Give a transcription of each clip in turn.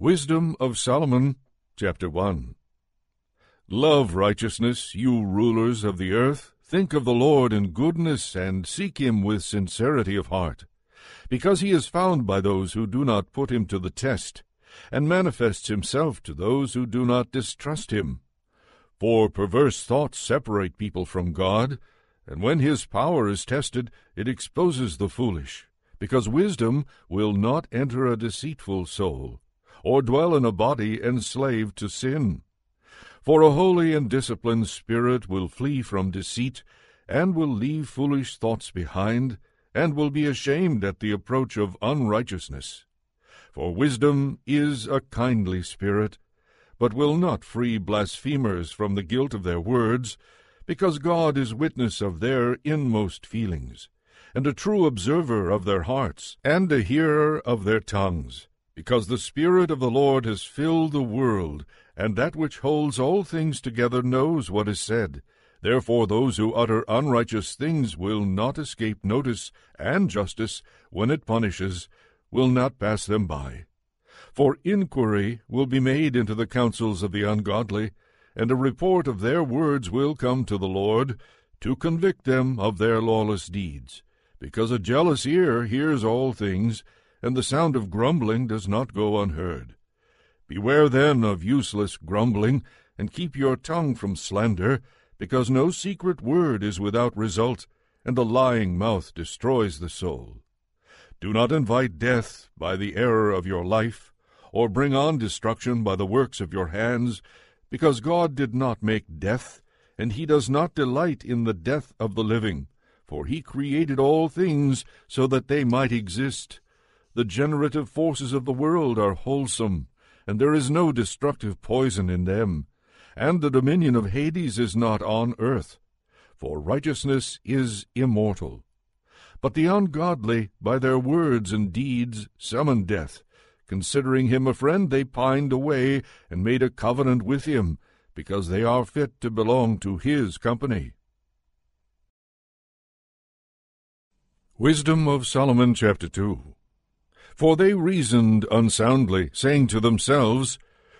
Wisdom of Solomon, chapter 1. Love righteousness, you rulers of the earth. Think of the Lord in goodness, and seek him with sincerity of heart. Because he is found by those who do not put him to the test, and manifests himself to those who do not distrust him. For perverse thoughts separate people from God, and when his power is tested, it exposes the foolish, because wisdom will not enter a deceitful soul or dwell in a body enslaved to sin. For a holy and disciplined spirit will flee from deceit, and will leave foolish thoughts behind, and will be ashamed at the approach of unrighteousness. For wisdom is a kindly spirit, but will not free blasphemers from the guilt of their words, because God is witness of their inmost feelings, and a true observer of their hearts, and a hearer of their tongues because the Spirit of the Lord has filled the world, and that which holds all things together knows what is said. Therefore those who utter unrighteous things will not escape notice, and justice, when it punishes, will not pass them by. For inquiry will be made into the counsels of the ungodly, and a report of their words will come to the Lord, to convict them of their lawless deeds. Because a jealous ear hears all things, and the sound of grumbling does not go unheard. Beware then of useless grumbling, and keep your tongue from slander, because no secret word is without result, and a lying mouth destroys the soul. Do not invite death by the error of your life, or bring on destruction by the works of your hands, because God did not make death, and he does not delight in the death of the living, for he created all things so that they might exist. The generative forces of the world are wholesome, and there is no destructive poison in them. And the dominion of Hades is not on earth, for righteousness is immortal. But the ungodly, by their words and deeds, summon death. Considering him a friend, they pined away, and made a covenant with him, because they are fit to belong to his company. Wisdom of Solomon, chapter 2 for they reasoned unsoundly, saying to themselves,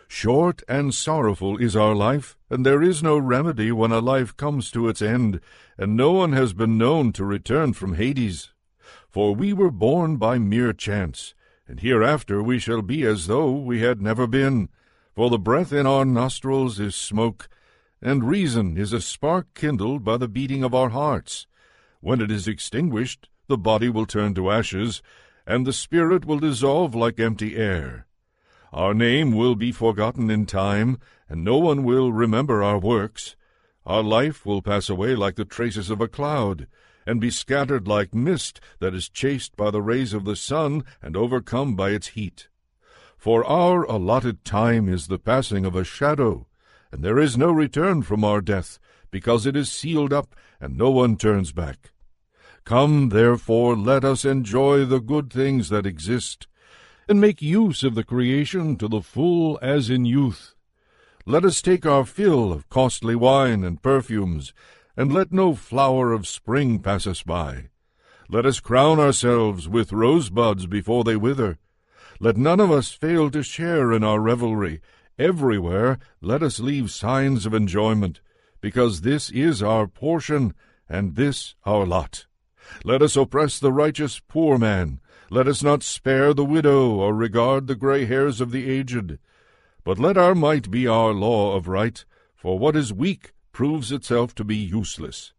Short and sorrowful is our life, and there is no remedy when a life comes to its end, and no one has been known to return from Hades. For we were born by mere chance, and hereafter we shall be as though we had never been. For the breath in our nostrils is smoke, and reason is a spark kindled by the beating of our hearts. When it is extinguished, the body will turn to ashes, and the Spirit will dissolve like empty air. Our name will be forgotten in time, and no one will remember our works. Our life will pass away like the traces of a cloud, and be scattered like mist that is chased by the rays of the sun and overcome by its heat. For our allotted time is the passing of a shadow, and there is no return from our death, because it is sealed up, and no one turns back. Come, therefore, let us enjoy the good things that exist, and make use of the creation to the full as in youth. Let us take our fill of costly wine and perfumes, and let no flower of spring pass us by. Let us crown ourselves with rosebuds before they wither. Let none of us fail to share in our revelry. Everywhere let us leave signs of enjoyment, because this is our portion, and this our lot. Let us oppress the righteous poor man. Let us not spare the widow, or regard the gray hairs of the aged. But let our might be our law of right, for what is weak proves itself to be useless.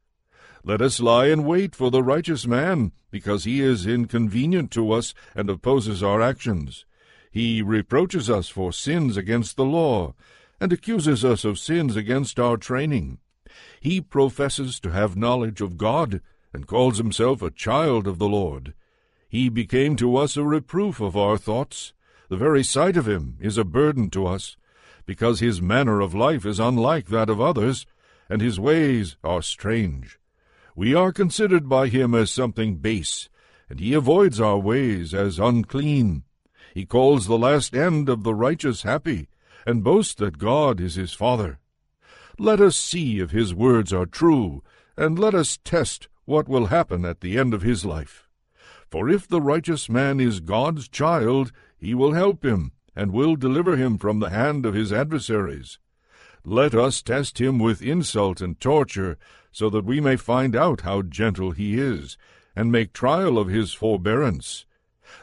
Let us lie in wait for the righteous man, because he is inconvenient to us and opposes our actions. He reproaches us for sins against the law, and accuses us of sins against our training. He professes to have knowledge of God, and calls himself a child of the Lord. He became to us a reproof of our thoughts. The very sight of him is a burden to us, because his manner of life is unlike that of others, and his ways are strange. We are considered by him as something base, and he avoids our ways as unclean. He calls the last end of the righteous happy, and boasts that God is his Father. Let us see if his words are true, and let us test what will happen at the end of his life. For if the righteous man is God's child, he will help him, and will deliver him from the hand of his adversaries. Let us test him with insult and torture, so that we may find out how gentle he is, and make trial of his forbearance.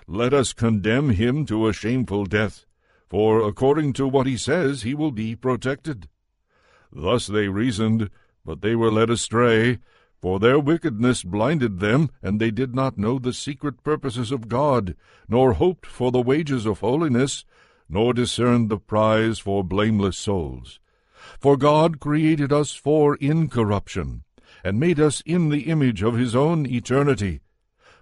Let us condemn him to a shameful death, for according to what he says he will be protected. Thus they reasoned, but they were led astray, for their wickedness blinded them, and they did not know the secret purposes of God, nor hoped for the wages of holiness, nor discerned the prize for blameless souls. For God created us for incorruption, and made us in the image of his own eternity.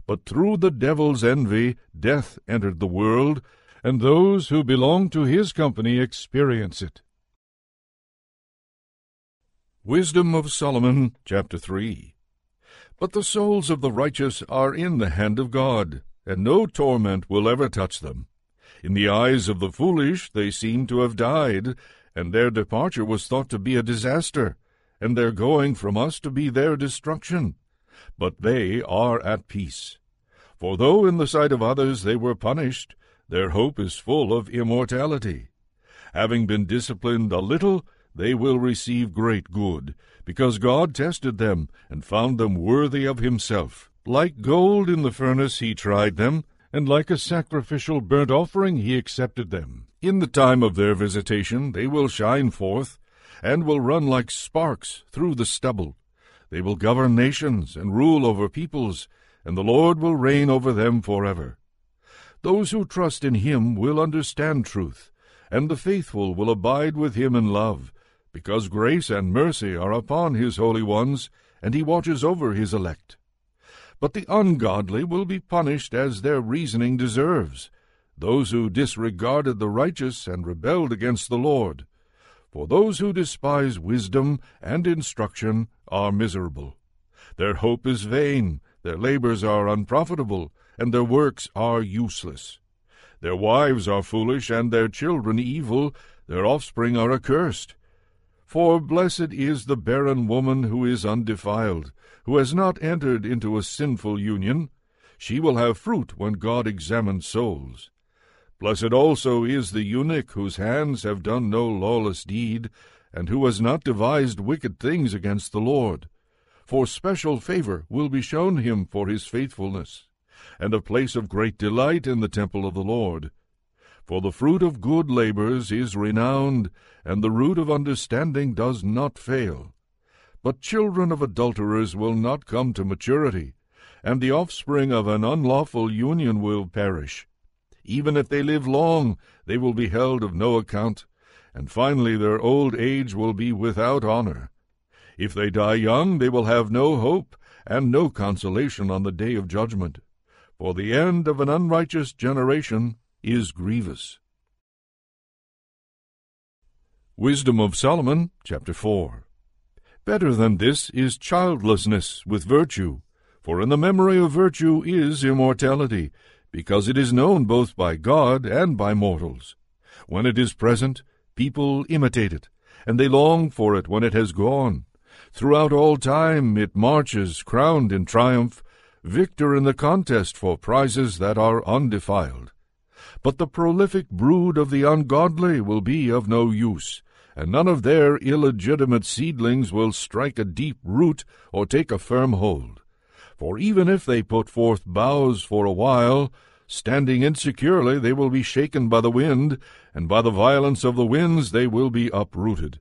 But through the devil's envy death entered the world, and those who belong to his company experience it. Wisdom of Solomon, chapter 3 But the souls of the righteous are in the hand of God, and no torment will ever touch them. In the eyes of the foolish they seem to have died, and their departure was thought to be a disaster, and their going from us to be their destruction. But they are at peace. For though in the sight of others they were punished, their hope is full of immortality. Having been disciplined a little, they will receive great good, because God tested them, and found them worthy of himself. Like gold in the furnace he tried them, and like a sacrificial burnt offering he accepted them. In the time of their visitation they will shine forth, and will run like sparks through the stubble. They will govern nations, and rule over peoples, and the Lord will reign over them forever. Those who trust in him will understand truth, and the faithful will abide with him in love, because grace and mercy are upon his holy ones, and he watches over his elect. But the ungodly will be punished as their reasoning deserves, those who disregarded the righteous and rebelled against the Lord. For those who despise wisdom and instruction are miserable. Their hope is vain, their labors are unprofitable, and their works are useless. Their wives are foolish, and their children evil, their offspring are accursed. For blessed is the barren woman who is undefiled, who has not entered into a sinful union. She will have fruit when God examines souls. Blessed also is the eunuch whose hands have done no lawless deed, and who has not devised wicked things against the Lord. For special favor will be shown him for his faithfulness, and a place of great delight in the temple of the Lord. For the fruit of good labors is renowned, and the root of understanding does not fail. But children of adulterers will not come to maturity, and the offspring of an unlawful union will perish. Even if they live long, they will be held of no account, and finally their old age will be without honor. If they die young, they will have no hope, and no consolation on the day of judgment. For the end of an unrighteous generation is grievous. Wisdom of Solomon, chapter 4 Better than this is childlessness with virtue, for in the memory of virtue is immortality, because it is known both by God and by mortals. When it is present, people imitate it, and they long for it when it has gone. Throughout all time it marches, crowned in triumph, victor in the contest for prizes that are undefiled. But the prolific brood of the ungodly will be of no use, and none of their illegitimate seedlings will strike a deep root or take a firm hold. For even if they put forth boughs for a while, standing insecurely they will be shaken by the wind, and by the violence of the winds they will be uprooted.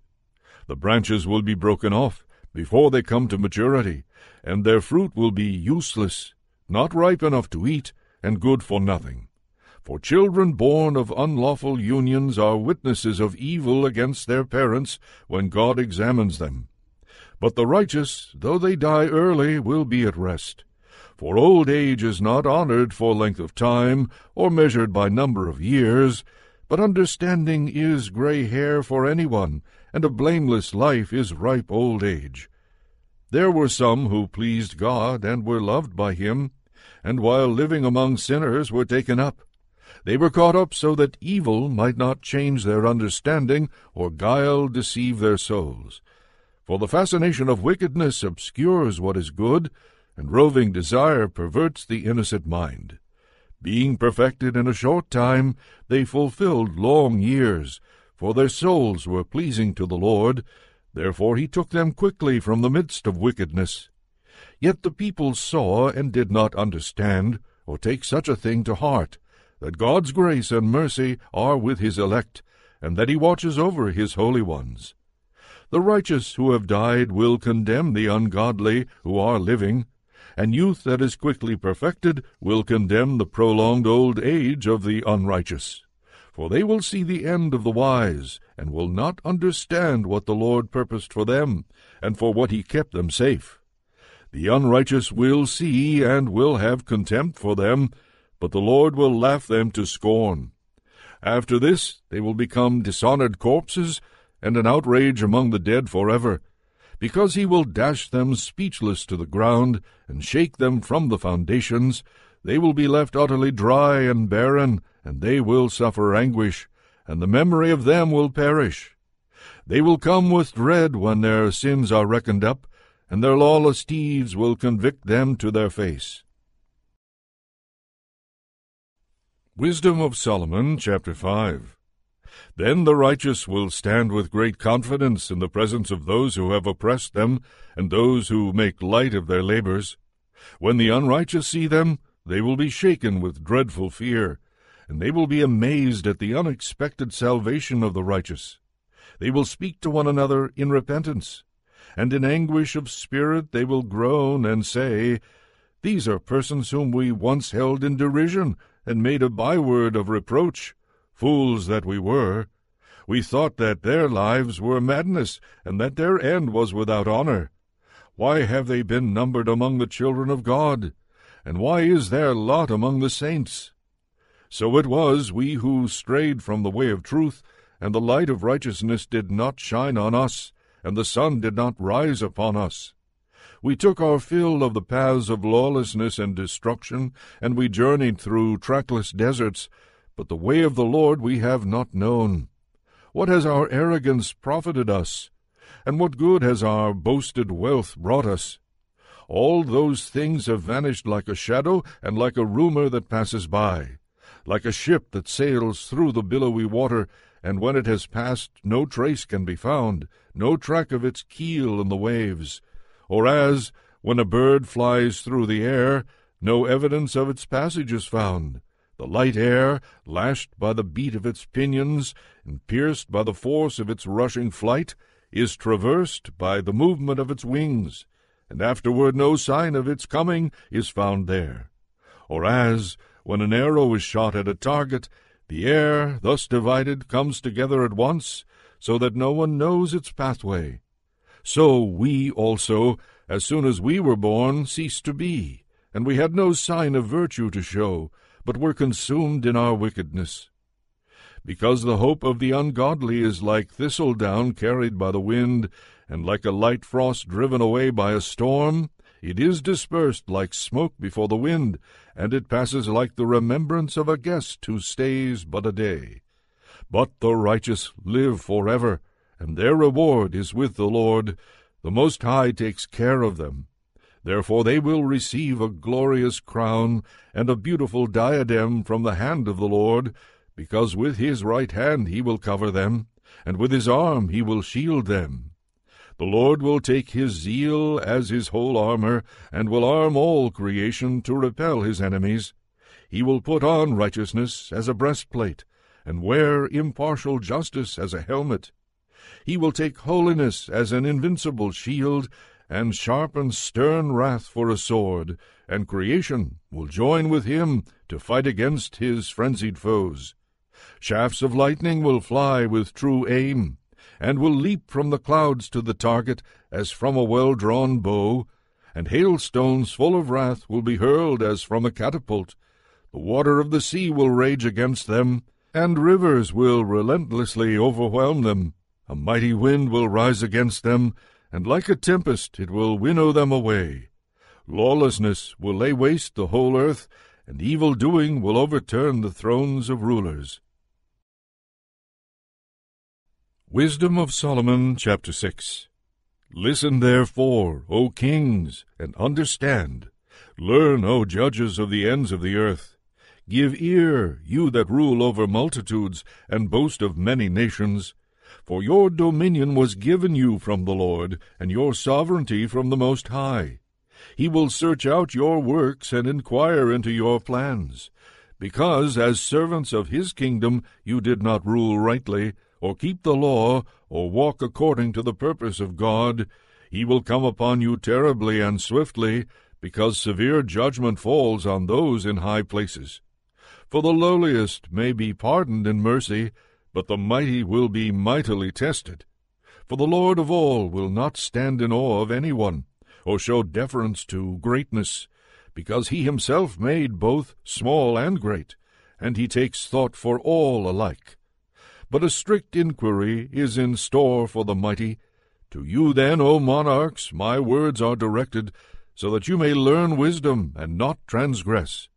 The branches will be broken off before they come to maturity, and their fruit will be useless, not ripe enough to eat, and good for nothing. For children born of unlawful unions are witnesses of evil against their parents when God examines them. But the righteous, though they die early, will be at rest. For old age is not honored for length of time, or measured by number of years, but understanding is gray hair for anyone, and a blameless life is ripe old age. There were some who pleased God and were loved by him, and while living among sinners were taken up. They were caught up so that evil might not change their understanding, or guile deceive their souls. For the fascination of wickedness obscures what is good, and roving desire perverts the innocent mind. Being perfected in a short time, they fulfilled long years, for their souls were pleasing to the Lord. Therefore he took them quickly from the midst of wickedness. Yet the people saw and did not understand, or take such a thing to heart, that God's grace and mercy are with his elect, and that he watches over his holy ones. The righteous who have died will condemn the ungodly who are living, and youth that is quickly perfected will condemn the prolonged old age of the unrighteous. For they will see the end of the wise, and will not understand what the Lord purposed for them, and for what he kept them safe. The unrighteous will see and will have contempt for them, but the Lord will laugh them to scorn. After this they will become dishonored corpses, and an outrage among the dead forever, because he will dash them speechless to the ground, and shake them from the foundations, they will be left utterly dry and barren, and they will suffer anguish, and the memory of them will perish. They will come with dread when their sins are reckoned up, and their lawless deeds will convict them to their face. Wisdom of Solomon, chapter 5 then the righteous will stand with great confidence in the presence of those who have oppressed them, and those who make light of their labors. When the unrighteous see them, they will be shaken with dreadful fear, and they will be amazed at the unexpected salvation of the righteous. They will speak to one another in repentance, and in anguish of spirit they will groan and say, These are persons whom we once held in derision, and made a byword of reproach. Fools that we were! We thought that their lives were madness, and that their end was without honor. Why have they been numbered among the children of God? And why is their lot among the saints? So it was we who strayed from the way of truth, and the light of righteousness did not shine on us, and the sun did not rise upon us. We took our fill of the paths of lawlessness and destruction, and we journeyed through trackless deserts, but the way of the Lord we have not known. What has our arrogance profited us? And what good has our boasted wealth brought us? All those things have vanished like a shadow, and like a rumor that passes by, like a ship that sails through the billowy water, and when it has passed no trace can be found, no track of its keel in the waves, or as, when a bird flies through the air, no evidence of its passage is found. The light air, lashed by the beat of its pinions, and pierced by the force of its rushing flight, is traversed by the movement of its wings, and afterward no sign of its coming is found there. Or as, when an arrow is shot at a target, the air, thus divided, comes together at once, so that no one knows its pathway. So we also, as soon as we were born, ceased to be, and we had no sign of virtue to show, but were consumed in our wickedness. Because the hope of the ungodly is like thistledown carried by the wind, and like a light frost driven away by a storm, it is dispersed like smoke before the wind, and it passes like the remembrance of a guest who stays but a day. But the righteous live forever, and their reward is with the Lord. The Most High takes care of them. Therefore they will receive a glorious crown and a beautiful diadem from the hand of the Lord, because with his right hand he will cover them, and with his arm he will shield them. The Lord will take his zeal as his whole armor, and will arm all creation to repel his enemies. He will put on righteousness as a breastplate, and wear impartial justice as a helmet. He will take holiness as an invincible shield, and sharpen stern wrath for a sword, and creation will join with him to fight against his frenzied foes. Shafts of lightning will fly with true aim, and will leap from the clouds to the target as from a well drawn bow, and hailstones full of wrath will be hurled as from a catapult. The water of the sea will rage against them, and rivers will relentlessly overwhelm them. A mighty wind will rise against them, and like a tempest it will winnow them away. Lawlessness will lay waste the whole earth, and evil doing will overturn the thrones of rulers. Wisdom of Solomon, chapter 6 Listen therefore, O kings, and understand. Learn, O judges of the ends of the earth. Give ear, you that rule over multitudes, and boast of many nations. For your dominion was given you from the Lord, and your sovereignty from the Most High. He will search out your works and inquire into your plans. Because, as servants of his kingdom, you did not rule rightly, or keep the law, or walk according to the purpose of God, he will come upon you terribly and swiftly, because severe judgment falls on those in high places. For the lowliest may be pardoned in mercy, but the mighty will be mightily tested. For the Lord of all will not stand in awe of any one, or show deference to greatness, because he himself made both small and great, and he takes thought for all alike. But a strict inquiry is in store for the mighty. To you then, O monarchs, my words are directed, so that you may learn wisdom and not transgress.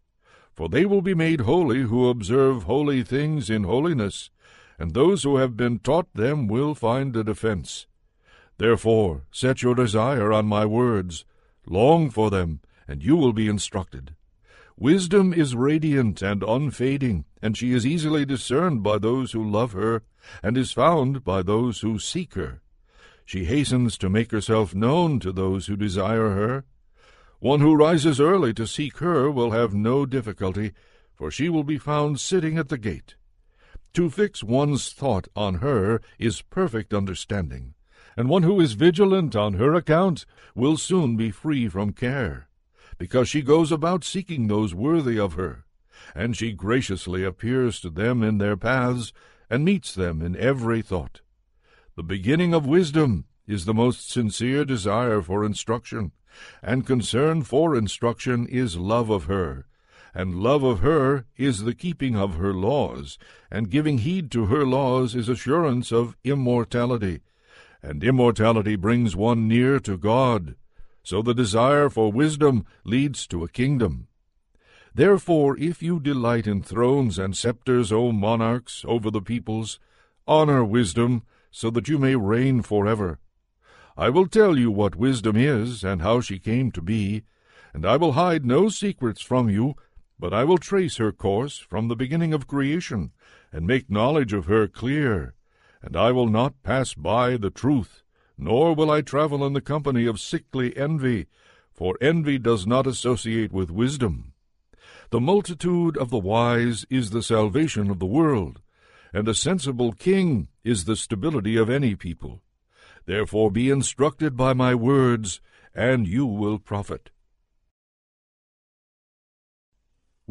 For they will be made holy who observe holy things in holiness, and those who have been taught them will find a defense. Therefore set your desire on my words, long for them, and you will be instructed. Wisdom is radiant and unfading, and she is easily discerned by those who love her, and is found by those who seek her. She hastens to make herself known to those who desire her. One who rises early to seek her will have no difficulty, for she will be found sitting at the gate. To fix one's thought on her is perfect understanding, and one who is vigilant on her account will soon be free from care because she goes about seeking those worthy of her, and she graciously appears to them in their paths, and meets them in every thought. The beginning of wisdom is the most sincere desire for instruction, and concern for instruction is love of her, and love of her is the keeping of her laws, and giving heed to her laws is assurance of immortality, and immortality brings one near to God. So the desire for wisdom leads to a kingdom. Therefore, if you delight in thrones and scepters, O monarchs, over the peoples, honor wisdom, so that you may reign forever. I will tell you what wisdom is, and how she came to be, and I will hide no secrets from you, but I will trace her course from the beginning of creation, and make knowledge of her clear, and I will not pass by the truth nor will I travel in the company of sickly envy, for envy does not associate with wisdom. The multitude of the wise is the salvation of the world, and a sensible king is the stability of any people. Therefore be instructed by my words, and you will profit.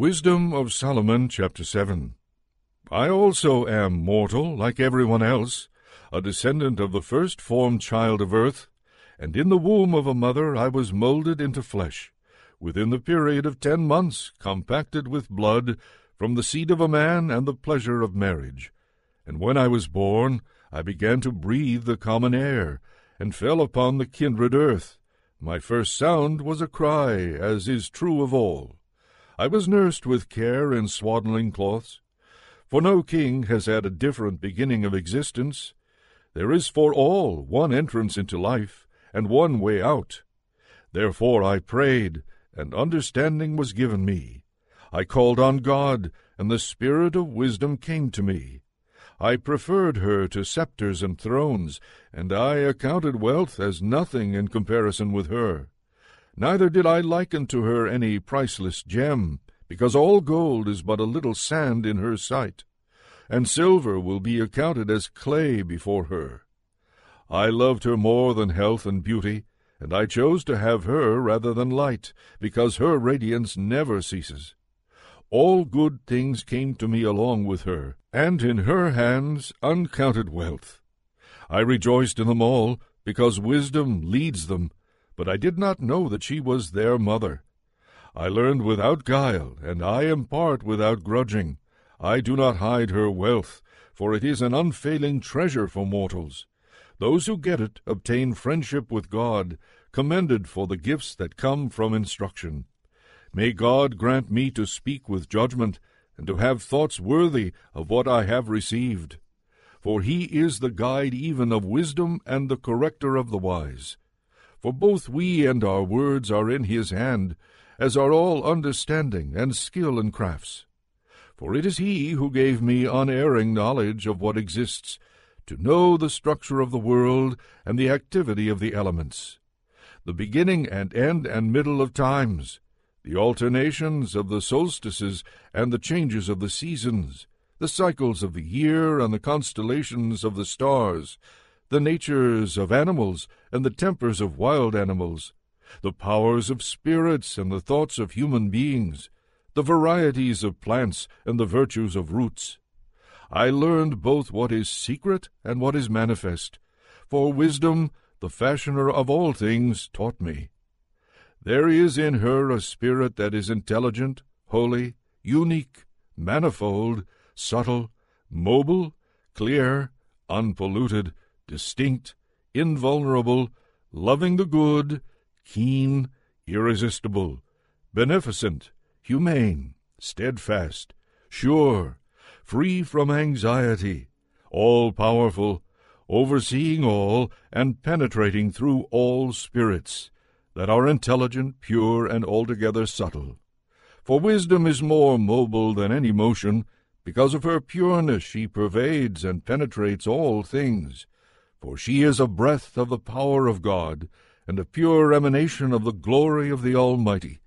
Wisdom of Solomon, chapter 7 I also am mortal, like everyone else, a descendant of the first formed child of earth, and in the womb of a mother I was molded into flesh, within the period of ten months, compacted with blood, from the seed of a man and the pleasure of marriage. And when I was born, I began to breathe the common air, and fell upon the kindred earth. My first sound was a cry, as is true of all. I was nursed with care in swaddling cloths. For no king has had a different beginning of existence, there is for all one entrance into life, and one way out. Therefore I prayed, and understanding was given me. I called on God, and the Spirit of wisdom came to me. I preferred her to sceptres and thrones, and I accounted wealth as nothing in comparison with her. Neither did I liken to her any priceless gem, because all gold is but a little sand in her sight and silver will be accounted as clay before her. I loved her more than health and beauty, and I chose to have her rather than light, because her radiance never ceases. All good things came to me along with her, and in her hands uncounted wealth. I rejoiced in them all, because wisdom leads them, but I did not know that she was their mother. I learned without guile, and I impart without grudging. I do not hide her wealth, for it is an unfailing treasure for mortals. Those who get it obtain friendship with God, commended for the gifts that come from instruction. May God grant me to speak with judgment, and to have thoughts worthy of what I have received. For he is the guide even of wisdom and the corrector of the wise. For both we and our words are in his hand, as are all understanding and skill and crafts. For it is he who gave me unerring knowledge of what exists, to know the structure of the world and the activity of the elements, the beginning and end and middle of times, the alternations of the solstices and the changes of the seasons, the cycles of the year and the constellations of the stars, the natures of animals and the tempers of wild animals, the powers of spirits and the thoughts of human beings, the varieties of plants and the virtues of roots. I learned both what is secret and what is manifest, for wisdom, the fashioner of all things, taught me. There is in her a spirit that is intelligent, holy, unique, manifold, subtle, mobile, clear, unpolluted, distinct, invulnerable, loving the good, keen, irresistible, beneficent, humane, steadfast, sure, free from anxiety, all powerful, overseeing all, and penetrating through all spirits that are intelligent, pure, and altogether subtle. For wisdom is more mobile than any motion, because of her pureness she pervades and penetrates all things. For she is a breath of the power of God, and a pure emanation of the glory of the Almighty.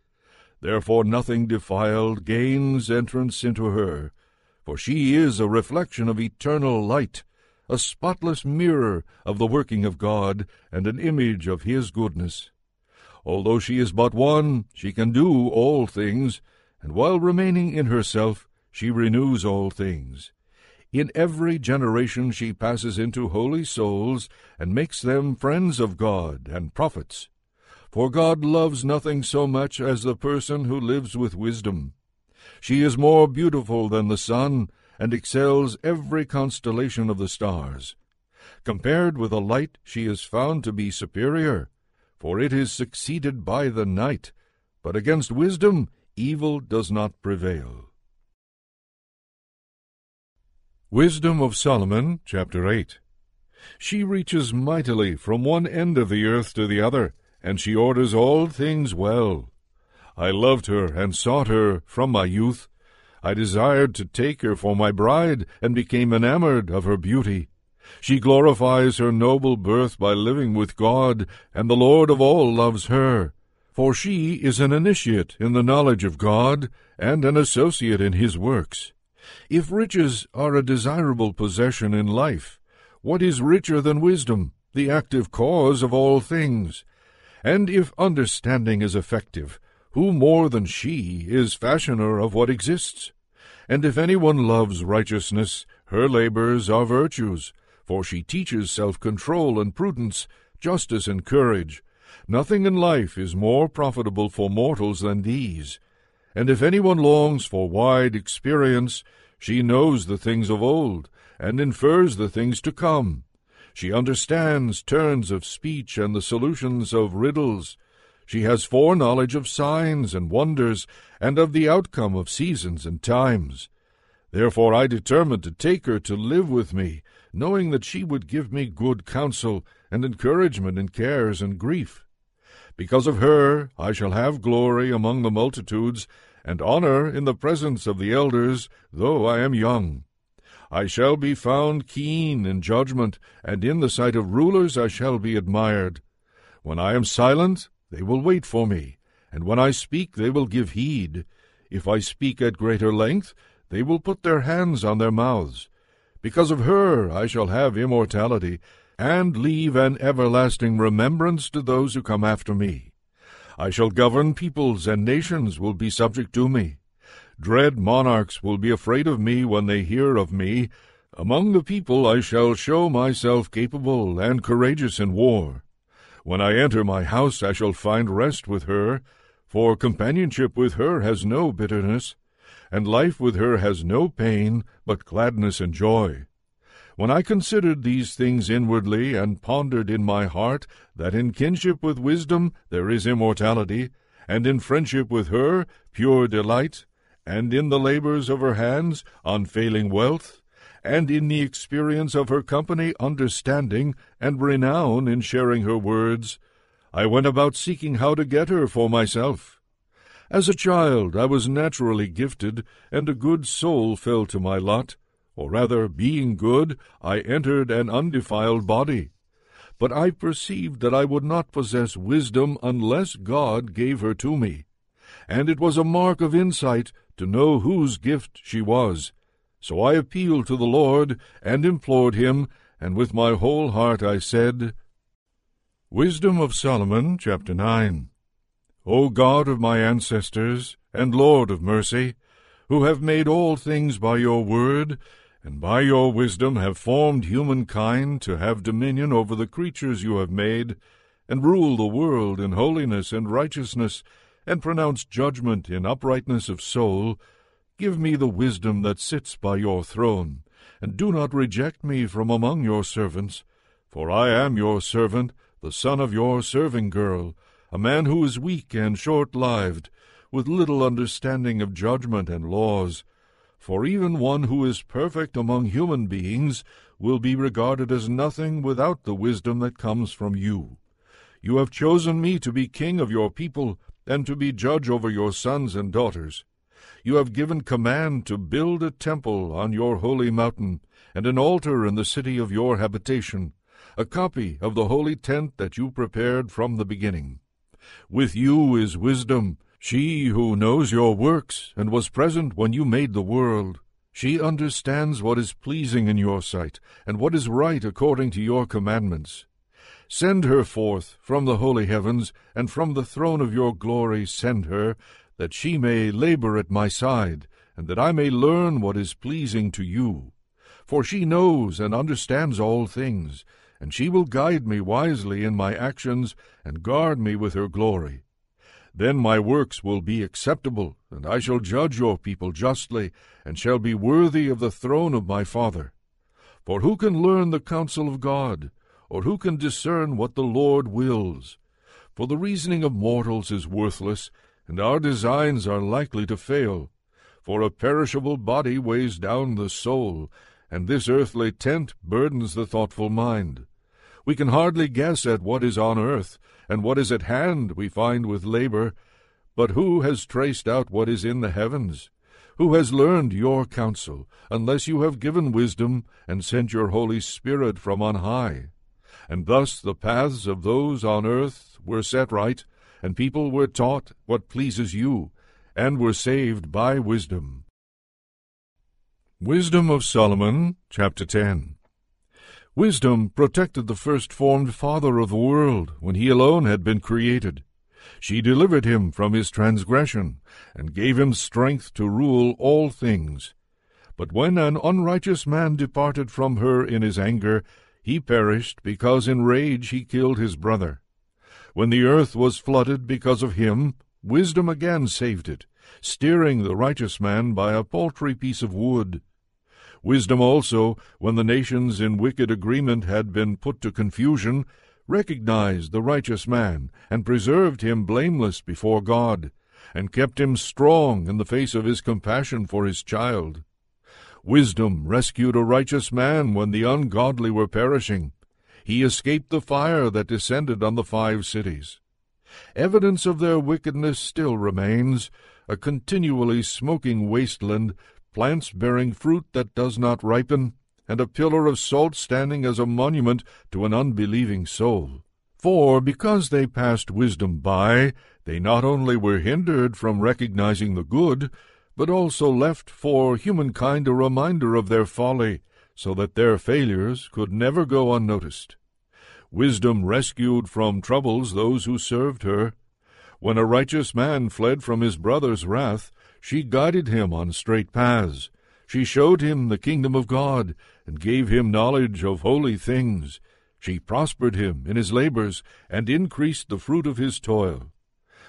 Therefore nothing defiled gains entrance into her, for she is a reflection of eternal light, a spotless mirror of the working of God, and an image of His goodness. Although she is but one, she can do all things, and while remaining in herself, she renews all things. In every generation she passes into holy souls, and makes them friends of God and prophets. For God loves nothing so much as the person who lives with wisdom. She is more beautiful than the sun, and excels every constellation of the stars. Compared with the light, she is found to be superior, for it is succeeded by the night, but against wisdom evil does not prevail. Wisdom of Solomon, chapter 8 She reaches mightily from one end of the earth to the other, and she orders all things well. I loved her and sought her from my youth. I desired to take her for my bride, and became enamored of her beauty. She glorifies her noble birth by living with God, and the Lord of all loves her. For she is an initiate in the knowledge of God, and an associate in his works. If riches are a desirable possession in life, what is richer than wisdom, the active cause of all things? And if understanding is effective, who more than she is fashioner of what exists? And if anyone loves righteousness, her labors are virtues for she teaches self-control and prudence, justice and courage. Nothing in life is more profitable for mortals than these. And if anyone longs for wide experience, she knows the things of old, and infers the things to come. She understands turns of speech and the solutions of riddles. She has foreknowledge of signs and wonders, and of the outcome of seasons and times. Therefore I determined to take her to live with me, knowing that she would give me good counsel and encouragement in cares and grief. Because of her I shall have glory among the multitudes, and honor in the presence of the elders, though I am young. I shall be found keen in judgment, and in the sight of rulers I shall be admired. When I am silent, they will wait for me, and when I speak, they will give heed. If I speak at greater length, they will put their hands on their mouths. Because of her I shall have immortality, and leave an everlasting remembrance to those who come after me. I shall govern peoples, and nations will be subject to me. Dread monarchs will be afraid of me when they hear of me. Among the people I shall show myself capable and courageous in war. When I enter my house I shall find rest with her, for companionship with her has no bitterness and life with her has no pain, but gladness and joy. When I considered these things inwardly, and pondered in my heart that in kinship with wisdom there is immortality, and in friendship with her pure delight, and in the labors of her hands unfailing wealth, and in the experience of her company understanding, and renown in sharing her words, I went about seeking how to get her for myself. As a child I was naturally gifted, and a good soul fell to my lot, or rather, being good, I entered an undefiled body. But I perceived that I would not possess wisdom unless God gave her to me. And it was a mark of insight to know whose gift she was. So I appealed to the Lord, and implored him, and with my whole heart I said, Wisdom of Solomon, chapter 9. O God of my ancestors, and Lord of mercy, who have made all things by your word, and by your wisdom have formed humankind to have dominion over the creatures you have made, and rule the world in holiness and righteousness, and pronounce judgment in uprightness of soul, give me the wisdom that sits by your throne, and do not reject me from among your servants, for I am your servant, the son of your serving girl, a man who is weak and short-lived, with little understanding of judgment and laws, for even one who is perfect among human beings will be regarded as nothing without the wisdom that comes from you. You have chosen me to be king of your people, and to be judge over your sons and daughters. You have given command to build a temple on your holy mountain, and an altar in the city of your habitation, a copy of the holy tent that you prepared from the beginning. With you is wisdom, she who knows your works and was present when you made the world, she understands what is pleasing in your sight, and what is right according to your commandments. Send her forth from the holy heavens, and from the throne of your glory send her, that she may labor at my side, and that I may learn what is pleasing to you. For she knows and understands all things, and she will guide me wisely in my actions, and guard me with her glory. Then my works will be acceptable, and I shall judge your people justly, and shall be worthy of the throne of my Father. For who can learn the counsel of God, or who can discern what the Lord wills? For the reasoning of mortals is worthless, and our designs are likely to fail. For a perishable body weighs down the soul, and this earthly tent burdens the thoughtful mind. We can hardly guess at what is on earth, and what is at hand we find with labor. But who has traced out what is in the heavens? Who has learned your counsel, unless you have given wisdom and sent your Holy Spirit from on high? And thus the paths of those on earth were set right, and people were taught what pleases you, and were saved by wisdom. Wisdom of Solomon, chapter 10 Wisdom protected the first formed father of the world when he alone had been created. She delivered him from his transgression, and gave him strength to rule all things. But when an unrighteous man departed from her in his anger, he perished, because in rage he killed his brother. When the earth was flooded because of him, wisdom again saved it, steering the righteous man by a paltry piece of wood. Wisdom also, when the nations in wicked agreement had been put to confusion, recognized the righteous man, and preserved him blameless before God, and kept him strong in the face of his compassion for his child. Wisdom rescued a righteous man when the ungodly were perishing. He escaped the fire that descended on the five cities. Evidence of their wickedness still remains, a continually smoking wasteland plants bearing fruit that does not ripen, and a pillar of salt standing as a monument to an unbelieving soul. For because they passed wisdom by, they not only were hindered from recognizing the good, but also left for humankind a reminder of their folly, so that their failures could never go unnoticed. Wisdom rescued from troubles those who served her. When a righteous man fled from his brother's wrath, she guided him on straight paths. She showed him the kingdom of God, and gave him knowledge of holy things. She prospered him in his labors, and increased the fruit of his toil.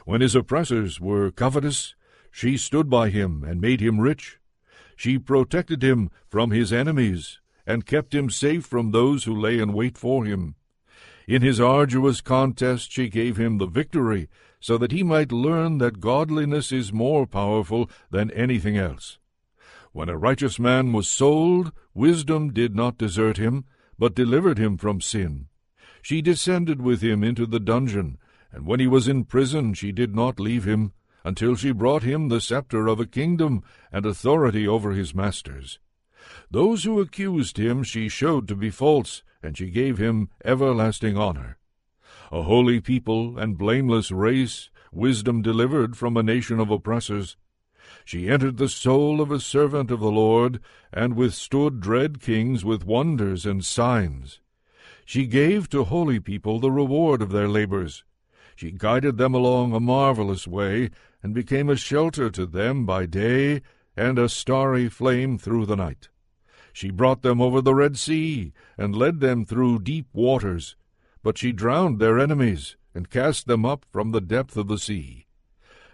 When his oppressors were covetous, she stood by him and made him rich. She protected him from his enemies, and kept him safe from those who lay in wait for him. In his arduous contest she gave him the victory, so that he might learn that godliness is more powerful than anything else. When a righteous man was sold, wisdom did not desert him, but delivered him from sin. She descended with him into the dungeon, and when he was in prison she did not leave him, until she brought him the scepter of a kingdom and authority over his masters. Those who accused him she showed to be false, and she gave him everlasting honor. A holy people and blameless race, wisdom delivered from a nation of oppressors. She entered the soul of a servant of the Lord, and withstood dread kings with wonders and signs. She gave to holy people the reward of their labors. She guided them along a marvelous way, and became a shelter to them by day, and a starry flame through the night. She brought them over the Red Sea, and led them through deep waters. But she drowned their enemies, and cast them up from the depth of the sea.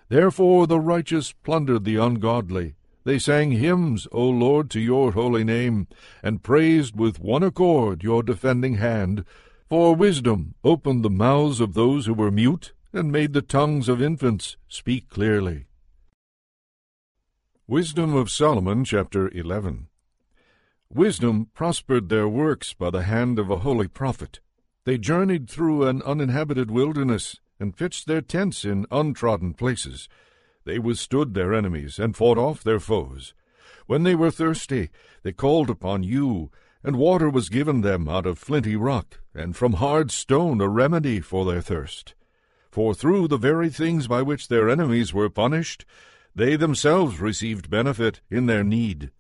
Therefore the righteous plundered the ungodly. They sang hymns, O Lord, to your holy name, and praised with one accord your defending hand. For wisdom opened the mouths of those who were mute, and made the tongues of infants speak clearly. Wisdom of Solomon, chapter 11. Wisdom prospered their works by the hand of a holy prophet. They journeyed through an uninhabited wilderness, and pitched their tents in untrodden places. They withstood their enemies, and fought off their foes. When they were thirsty, they called upon you, and water was given them out of flinty rock, and from hard stone a remedy for their thirst. For through the very things by which their enemies were punished, they themselves received benefit in their need.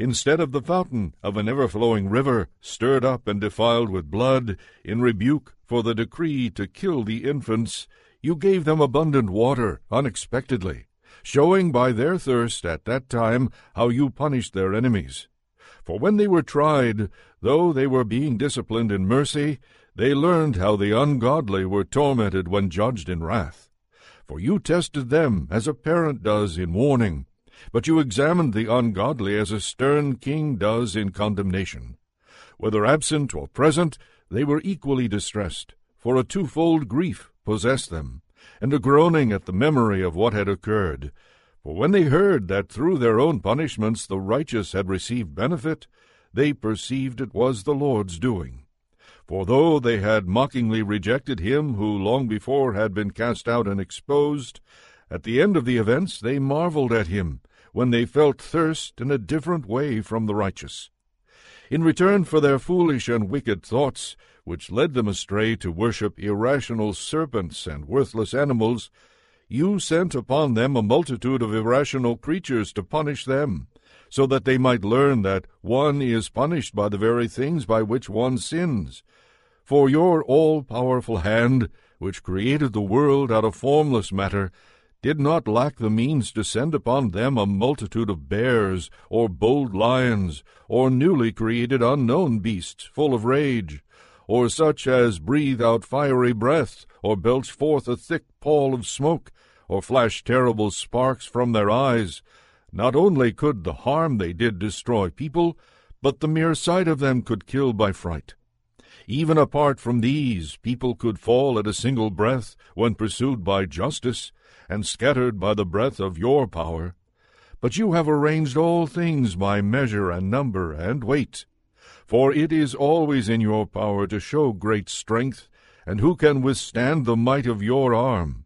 Instead of the fountain of an ever flowing river, stirred up and defiled with blood, in rebuke for the decree to kill the infants, you gave them abundant water unexpectedly, showing by their thirst at that time how you punished their enemies. For when they were tried, though they were being disciplined in mercy, they learned how the ungodly were tormented when judged in wrath. For you tested them as a parent does in warning, but you examined the ungodly as a stern king does in condemnation. Whether absent or present, they were equally distressed, for a twofold grief possessed them, and a groaning at the memory of what had occurred. For when they heard that through their own punishments the righteous had received benefit, they perceived it was the Lord's doing. For though they had mockingly rejected him who long before had been cast out and exposed, at the end of the events they marveled at him, when they felt thirst in a different way from the righteous. In return for their foolish and wicked thoughts, which led them astray to worship irrational serpents and worthless animals, you sent upon them a multitude of irrational creatures to punish them, so that they might learn that one is punished by the very things by which one sins. For your all powerful hand, which created the world out of formless matter, did not lack the means to send upon them a multitude of bears, or bold lions, or newly created unknown beasts full of rage, or such as breathe out fiery breath, or belch forth a thick pall of smoke, or flash terrible sparks from their eyes. Not only could the harm they did destroy people, but the mere sight of them could kill by fright. Even apart from these, people could fall at a single breath when pursued by justice, and scattered by the breath of your power. But you have arranged all things by measure and number and weight. For it is always in your power to show great strength, and who can withstand the might of your arm?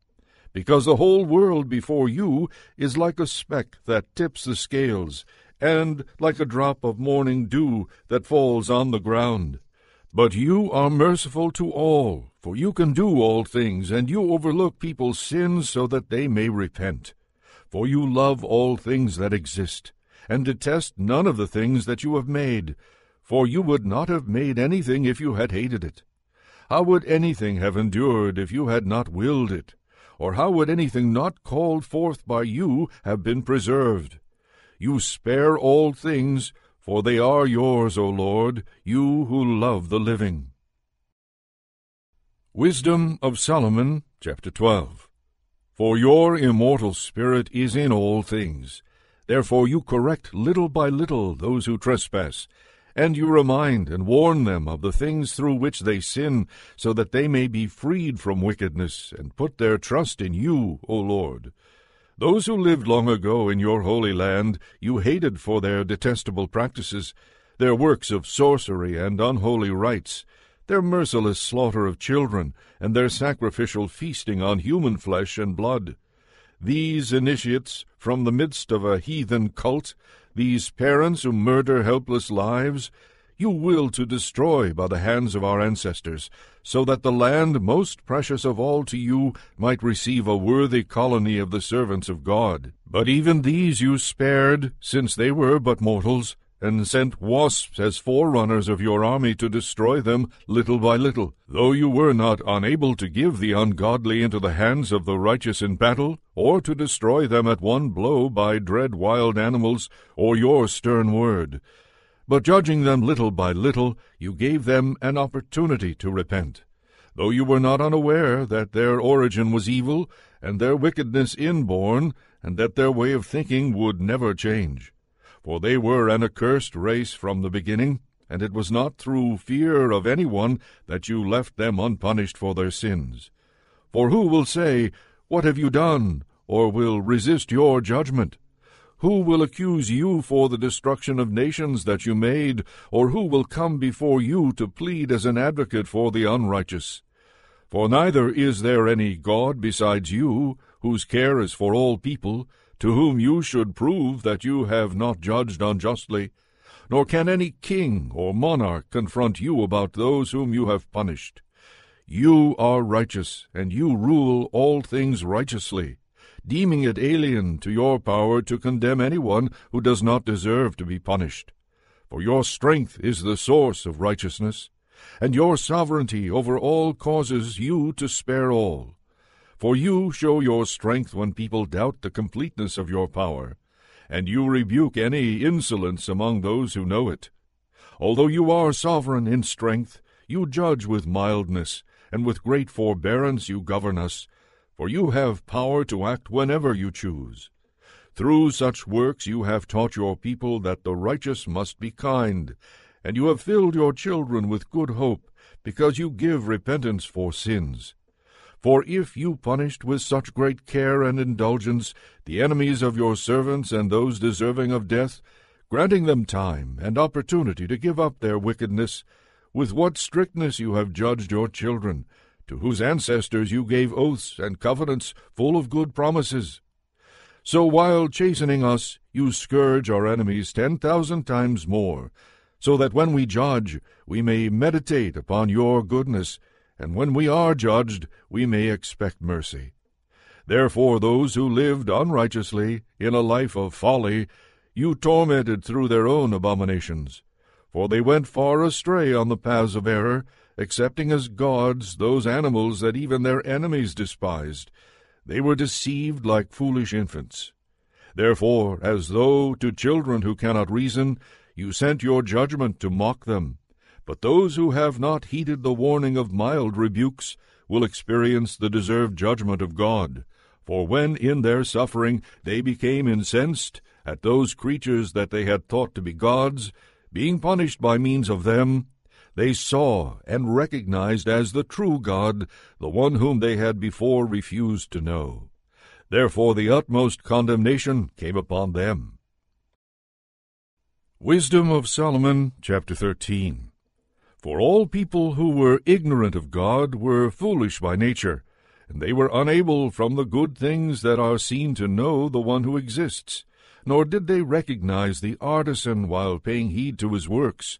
Because the whole world before you is like a speck that tips the scales, and like a drop of morning dew that falls on the ground. But you are merciful to all, for you can do all things, and you overlook people's sins so that they may repent. For you love all things that exist, and detest none of the things that you have made, for you would not have made anything if you had hated it. How would anything have endured if you had not willed it? Or how would anything not called forth by you have been preserved? You spare all things, for they are yours, O Lord, you who love the living. Wisdom of Solomon, chapter 12. For your immortal spirit is in all things. Therefore you correct little by little those who trespass, and you remind and warn them of the things through which they sin, so that they may be freed from wickedness, and put their trust in you, O Lord. Those who lived long ago in your holy land you hated for their detestable practices, their works of sorcery and unholy rites, their merciless slaughter of children, and their sacrificial feasting on human flesh and blood. these initiates from the midst of a heathen cult, these parents who murder helpless lives, you will to destroy by the hands of our ancestors, so that the land most precious of all to you might receive a worthy colony of the servants of God. But even these you spared, since they were but mortals, and sent wasps as forerunners of your army to destroy them little by little. Though you were not unable to give the ungodly into the hands of the righteous in battle, or to destroy them at one blow by dread wild animals, or your stern word. But judging them little by little, you gave them an opportunity to repent. Though you were not unaware that their origin was evil, and their wickedness inborn, and that their way of thinking would never change for they were an accursed race from the beginning, and it was not through fear of any one that you left them unpunished for their sins. For who will say, What have you done? or will resist your judgment? Who will accuse you for the destruction of nations that you made, or who will come before you to plead as an advocate for the unrighteous? For neither is there any God besides you, whose care is for all people, to whom you should prove that you have not judged unjustly, nor can any king or monarch confront you about those whom you have punished. You are righteous, and you rule all things righteously, deeming it alien to your power to condemn anyone who does not deserve to be punished. For your strength is the source of righteousness, and your sovereignty over all causes you to spare all. For you show your strength when people doubt the completeness of your power, and you rebuke any insolence among those who know it. Although you are sovereign in strength, you judge with mildness, and with great forbearance you govern us, for you have power to act whenever you choose. Through such works you have taught your people that the righteous must be kind, and you have filled your children with good hope, because you give repentance for sins. For if you punished with such great care and indulgence the enemies of your servants and those deserving of death, granting them time and opportunity to give up their wickedness, with what strictness you have judged your children, to whose ancestors you gave oaths and covenants full of good promises. So while chastening us, you scourge our enemies ten thousand times more, so that when we judge, we may meditate upon your goodness and when we are judged, we may expect mercy. Therefore, those who lived unrighteously in a life of folly, you tormented through their own abominations. For they went far astray on the paths of error, accepting as gods those animals that even their enemies despised. They were deceived like foolish infants. Therefore, as though to children who cannot reason, you sent your judgment to mock them. But those who have not heeded the warning of mild rebukes will experience the deserved judgment of God. For when in their suffering they became incensed at those creatures that they had thought to be gods, being punished by means of them, they saw and recognized as the true God the one whom they had before refused to know. Therefore the utmost condemnation came upon them. Wisdom of Solomon, chapter 13. For all people who were ignorant of God were foolish by nature, and they were unable from the good things that are seen to know the one who exists, nor did they recognize the artisan while paying heed to his works.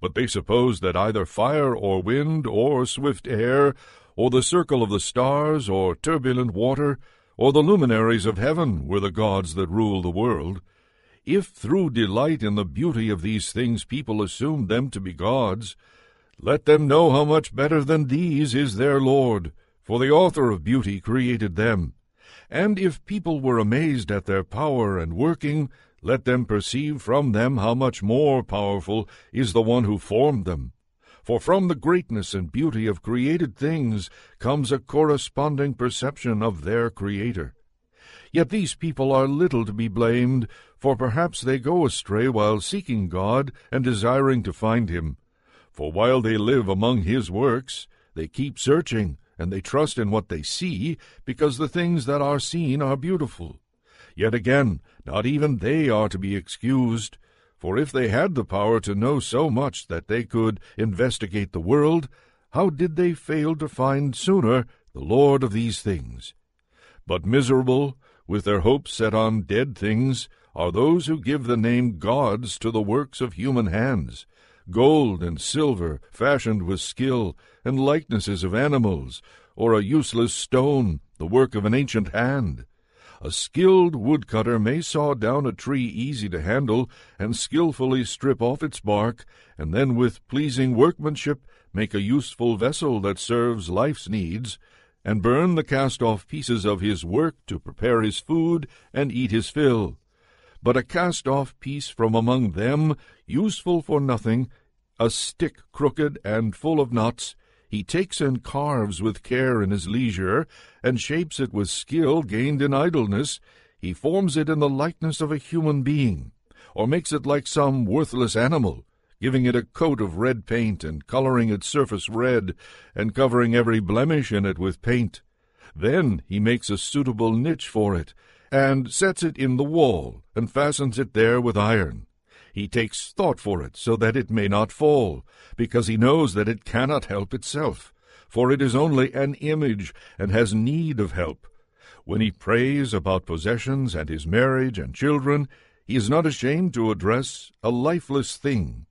But they supposed that either fire or wind or swift air, or the circle of the stars, or turbulent water, or the luminaries of heaven were the gods that rule the world. If through delight in the beauty of these things people assumed them to be gods, let them know how much better than these is their Lord, for the author of beauty created them. And if people were amazed at their power and working, let them perceive from them how much more powerful is the one who formed them. For from the greatness and beauty of created things comes a corresponding perception of their Creator. Yet these people are little to be blamed, for perhaps they go astray while seeking God and desiring to find Him. For while they live among his works, they keep searching, and they trust in what they see, because the things that are seen are beautiful. Yet again, not even they are to be excused, for if they had the power to know so much that they could investigate the world, how did they fail to find sooner the Lord of these things? But miserable, with their hopes set on dead things, are those who give the name gods to the works of human hands, gold and silver fashioned with skill, and likenesses of animals, or a useless stone, the work of an ancient hand. A skilled woodcutter may saw down a tree easy to handle, and skilfully strip off its bark, and then with pleasing workmanship make a useful vessel that serves life's needs, and burn the cast off pieces of his work to prepare his food and eat his fill. But a cast off piece from among them, useful for nothing, a stick crooked and full of knots, he takes and carves with care in his leisure, and shapes it with skill gained in idleness. He forms it in the likeness of a human being, or makes it like some worthless animal, giving it a coat of red paint, and coloring its surface red, and covering every blemish in it with paint. Then he makes a suitable niche for it, and sets it in the wall, and fastens it there with iron. He takes thought for it, so that it may not fall, because he knows that it cannot help itself, for it is only an image, and has need of help. When he prays about possessions and his marriage and children, he is not ashamed to address a lifeless thing.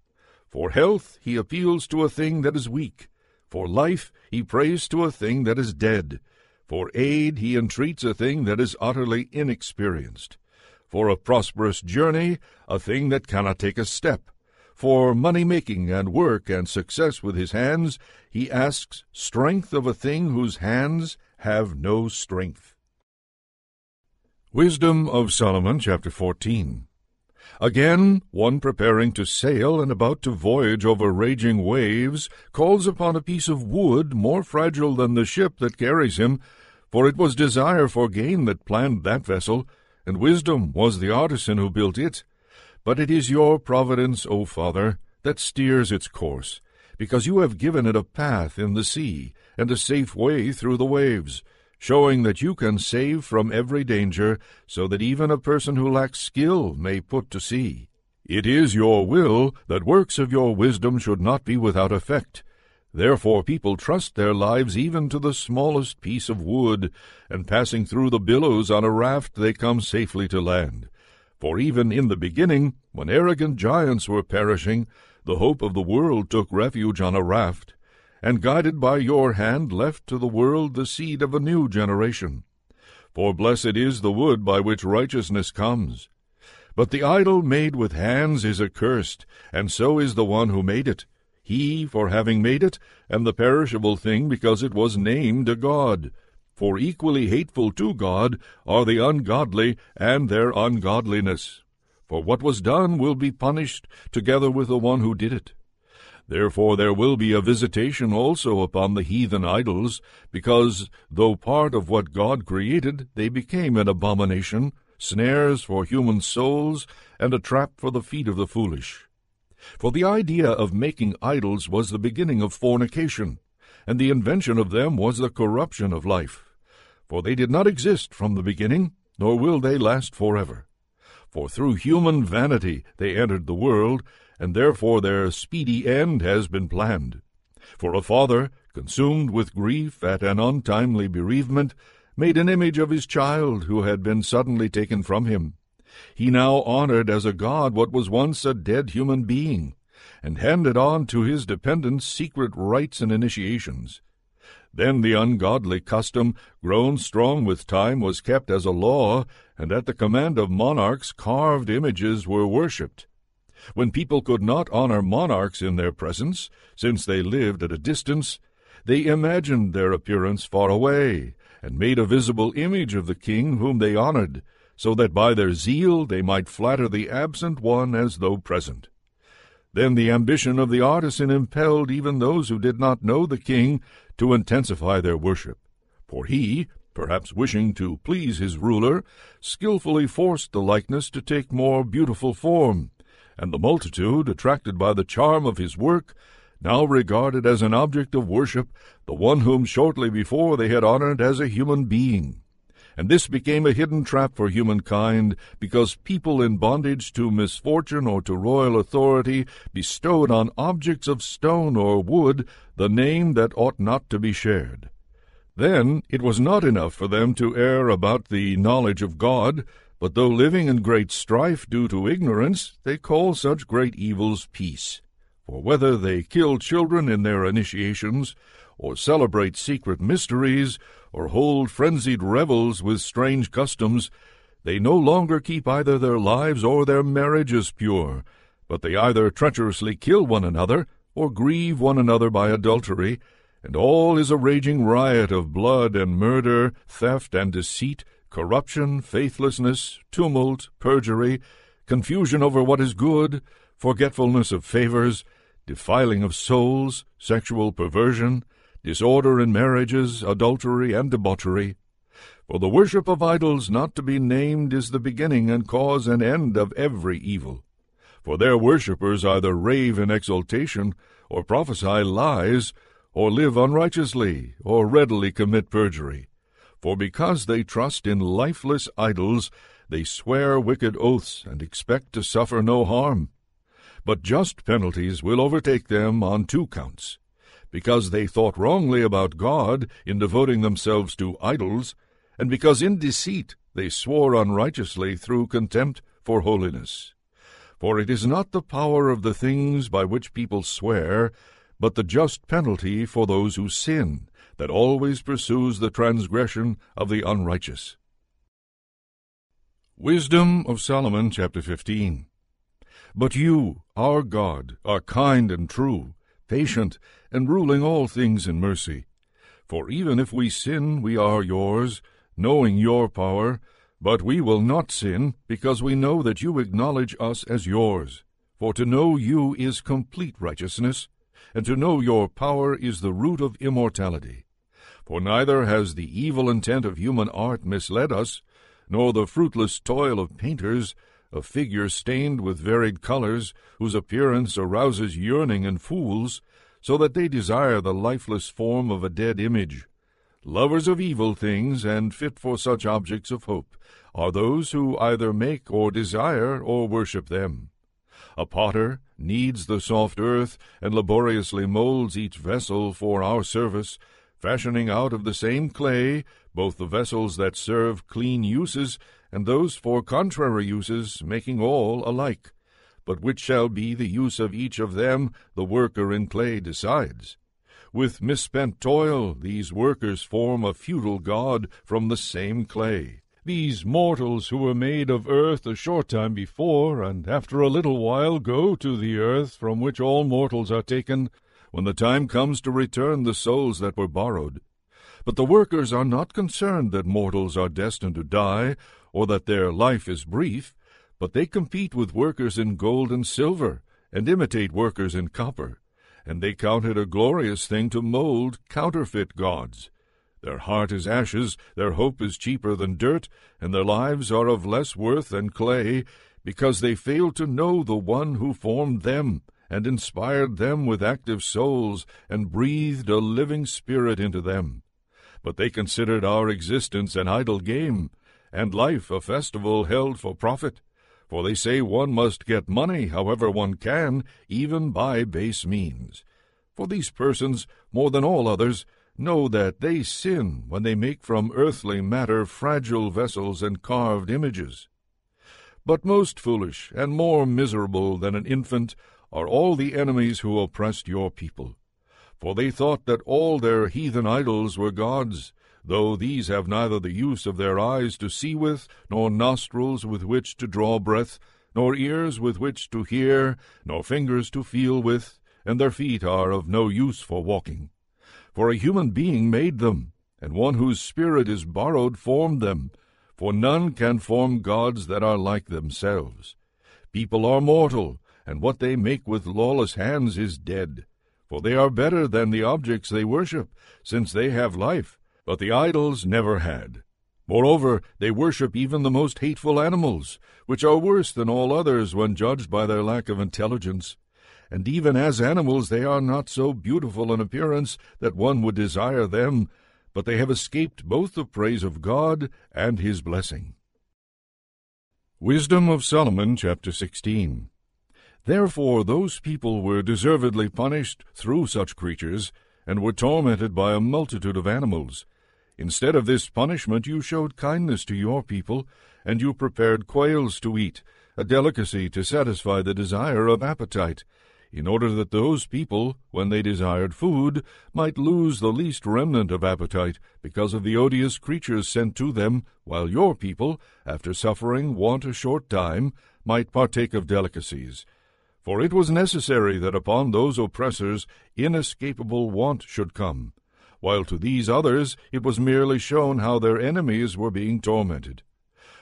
For health he appeals to a thing that is weak. For life he prays to a thing that is dead. For aid he entreats a thing that is utterly inexperienced for a prosperous journey, a thing that cannot take a step. For money making and work and success with his hands, he asks strength of a thing whose hands have no strength. Wisdom of Solomon, chapter 14. Again, one preparing to sail and about to voyage over raging waves calls upon a piece of wood more fragile than the ship that carries him, for it was desire for gain that planned that vessel, and wisdom was the artisan who built it. But it is your providence, O Father, that steers its course, because you have given it a path in the sea, and a safe way through the waves, showing that you can save from every danger, so that even a person who lacks skill may put to sea. It is your will that works of your wisdom should not be without effect, Therefore people trust their lives even to the smallest piece of wood, and passing through the billows on a raft they come safely to land. For even in the beginning, when arrogant giants were perishing, the hope of the world took refuge on a raft, and guided by your hand left to the world the seed of a new generation. For blessed is the wood by which righteousness comes. But the idol made with hands is accursed, and so is the one who made it he for having made it, and the perishable thing because it was named a god. For equally hateful to God are the ungodly and their ungodliness. For what was done will be punished together with the one who did it. Therefore there will be a visitation also upon the heathen idols, because, though part of what God created, they became an abomination, snares for human souls, and a trap for the feet of the foolish. For the idea of making idols was the beginning of fornication, and the invention of them was the corruption of life. For they did not exist from the beginning, nor will they last forever. For through human vanity they entered the world, and therefore their speedy end has been planned. For a father, consumed with grief at an untimely bereavement, made an image of his child who had been suddenly taken from him. He now honored as a god what was once a dead human being, and handed on to his dependents secret rites and initiations. Then the ungodly custom, grown strong with time, was kept as a law, and at the command of monarchs carved images were worshipped. When people could not honor monarchs in their presence, since they lived at a distance, they imagined their appearance far away, and made a visible image of the king whom they honored, so that by their zeal they might flatter the absent one as though present. Then the ambition of the artisan impelled even those who did not know the king to intensify their worship, for he, perhaps wishing to please his ruler, skilfully forced the likeness to take more beautiful form, and the multitude, attracted by the charm of his work, now regarded as an object of worship the one whom shortly before they had honored as a human being and this became a hidden trap for humankind because people in bondage to misfortune or to royal authority bestowed on objects of stone or wood the name that ought not to be shared. Then it was not enough for them to err about the knowledge of God, but though living in great strife due to ignorance, they call such great evils peace. For whether they kill children in their initiations, or celebrate secret mysteries, or hold frenzied revels with strange customs, they no longer keep either their lives or their marriages pure, but they either treacherously kill one another, or grieve one another by adultery, and all is a raging riot of blood and murder, theft and deceit, corruption, faithlessness, tumult, perjury, confusion over what is good, forgetfulness of favors, defiling of souls, sexual perversion, disorder in marriages, adultery, and debauchery. For the worship of idols not to be named is the beginning and cause and end of every evil. For their worshippers either rave in exultation, or prophesy lies, or live unrighteously, or readily commit perjury. For because they trust in lifeless idols, they swear wicked oaths and expect to suffer no harm. But just penalties will overtake them on two counts. Because they thought wrongly about God in devoting themselves to idols, and because in deceit they swore unrighteously through contempt for holiness. For it is not the power of the things by which people swear, but the just penalty for those who sin, that always pursues the transgression of the unrighteous. Wisdom of Solomon, chapter 15. But you, our God, are kind and true, patient, and ruling all things in mercy. For even if we sin, we are yours, knowing your power, but we will not sin, because we know that you acknowledge us as yours. For to know you is complete righteousness, and to know your power is the root of immortality. For neither has the evil intent of human art misled us, nor the fruitless toil of painters, of figure stained with varied colors, whose appearance arouses yearning in fools, so that they desire the lifeless form of a dead image. Lovers of evil things, and fit for such objects of hope, are those who either make or desire or worship them. A potter kneads the soft earth, and laboriously molds each vessel for our service, fashioning out of the same clay both the vessels that serve clean uses and those for contrary uses, making all alike. But which shall be the use of each of them, the worker in clay decides. With misspent toil, these workers form a futile god from the same clay. These mortals who were made of earth a short time before, and after a little while go to the earth from which all mortals are taken, when the time comes to return the souls that were borrowed. But the workers are not concerned that mortals are destined to die, or that their life is brief, but they compete with workers in gold and silver, and imitate workers in copper, and they count it a glorious thing to mold counterfeit gods. Their heart is ashes, their hope is cheaper than dirt, and their lives are of less worth than clay, because they fail to know the one who formed them, and inspired them with active souls, and breathed a living spirit into them. But they considered our existence an idle game, and life a festival held for profit. For they say one must get money however one can, even by base means. For these persons, more than all others, know that they sin when they make from earthly matter fragile vessels and carved images. But most foolish and more miserable than an infant are all the enemies who oppressed your people. For they thought that all their heathen idols were gods, though these have neither the use of their eyes to see with, nor nostrils with which to draw breath, nor ears with which to hear, nor fingers to feel with, and their feet are of no use for walking. For a human being made them, and one whose spirit is borrowed formed them, for none can form gods that are like themselves. People are mortal, and what they make with lawless hands is dead. For they are better than the objects they worship, since they have life, but the idols never had. Moreover, they worship even the most hateful animals, which are worse than all others when judged by their lack of intelligence and even as animals they are not so beautiful in appearance that one would desire them, but they have escaped both the praise of God and his blessing. Wisdom of Solomon, chapter 16. Therefore those people were deservedly punished through such creatures, and were tormented by a multitude of animals, Instead of this punishment, you showed kindness to your people, and you prepared quails to eat, a delicacy to satisfy the desire of appetite, in order that those people, when they desired food, might lose the least remnant of appetite because of the odious creatures sent to them, while your people, after suffering want a short time, might partake of delicacies. For it was necessary that upon those oppressors inescapable want should come, while to these others it was merely shown how their enemies were being tormented.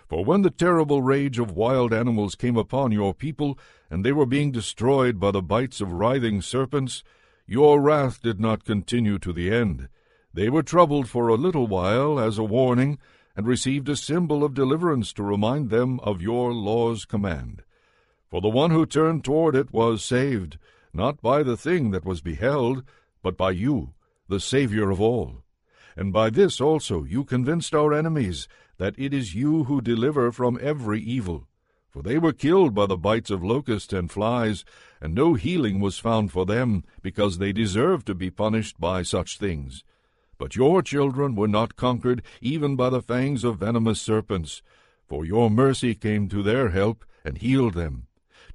For when the terrible rage of wild animals came upon your people, and they were being destroyed by the bites of writhing serpents, your wrath did not continue to the end. They were troubled for a little while as a warning, and received a symbol of deliverance to remind them of your law's command. For the one who turned toward it was saved, not by the thing that was beheld, but by you, the Saviour of all. And by this also you convinced our enemies that it is you who deliver from every evil. For they were killed by the bites of locusts and flies, and no healing was found for them, because they deserved to be punished by such things. But your children were not conquered even by the fangs of venomous serpents, for your mercy came to their help and healed them.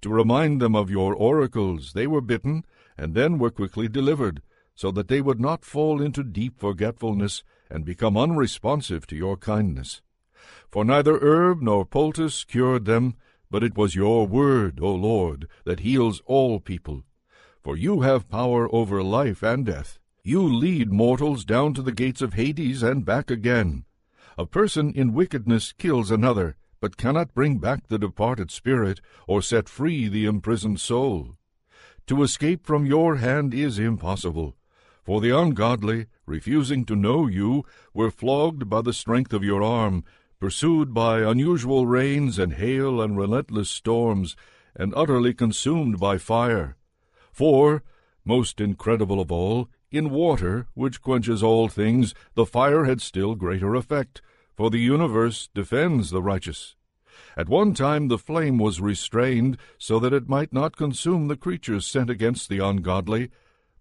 To remind them of your oracles, they were bitten, and then were quickly delivered, so that they would not fall into deep forgetfulness and become unresponsive to your kindness. For neither herb nor poultice cured them, but it was your word, O Lord, that heals all people. For you have power over life and death. You lead mortals down to the gates of Hades and back again. A person in wickedness kills another, but cannot bring back the departed spirit, or set free the imprisoned soul. To escape from your hand is impossible. For the ungodly, refusing to know you, were flogged by the strength of your arm, pursued by unusual rains and hail and relentless storms, and utterly consumed by fire. For, most incredible of all, in water, which quenches all things, the fire had still greater effect, for the universe defends the righteous. At one time the flame was restrained, so that it might not consume the creatures sent against the ungodly,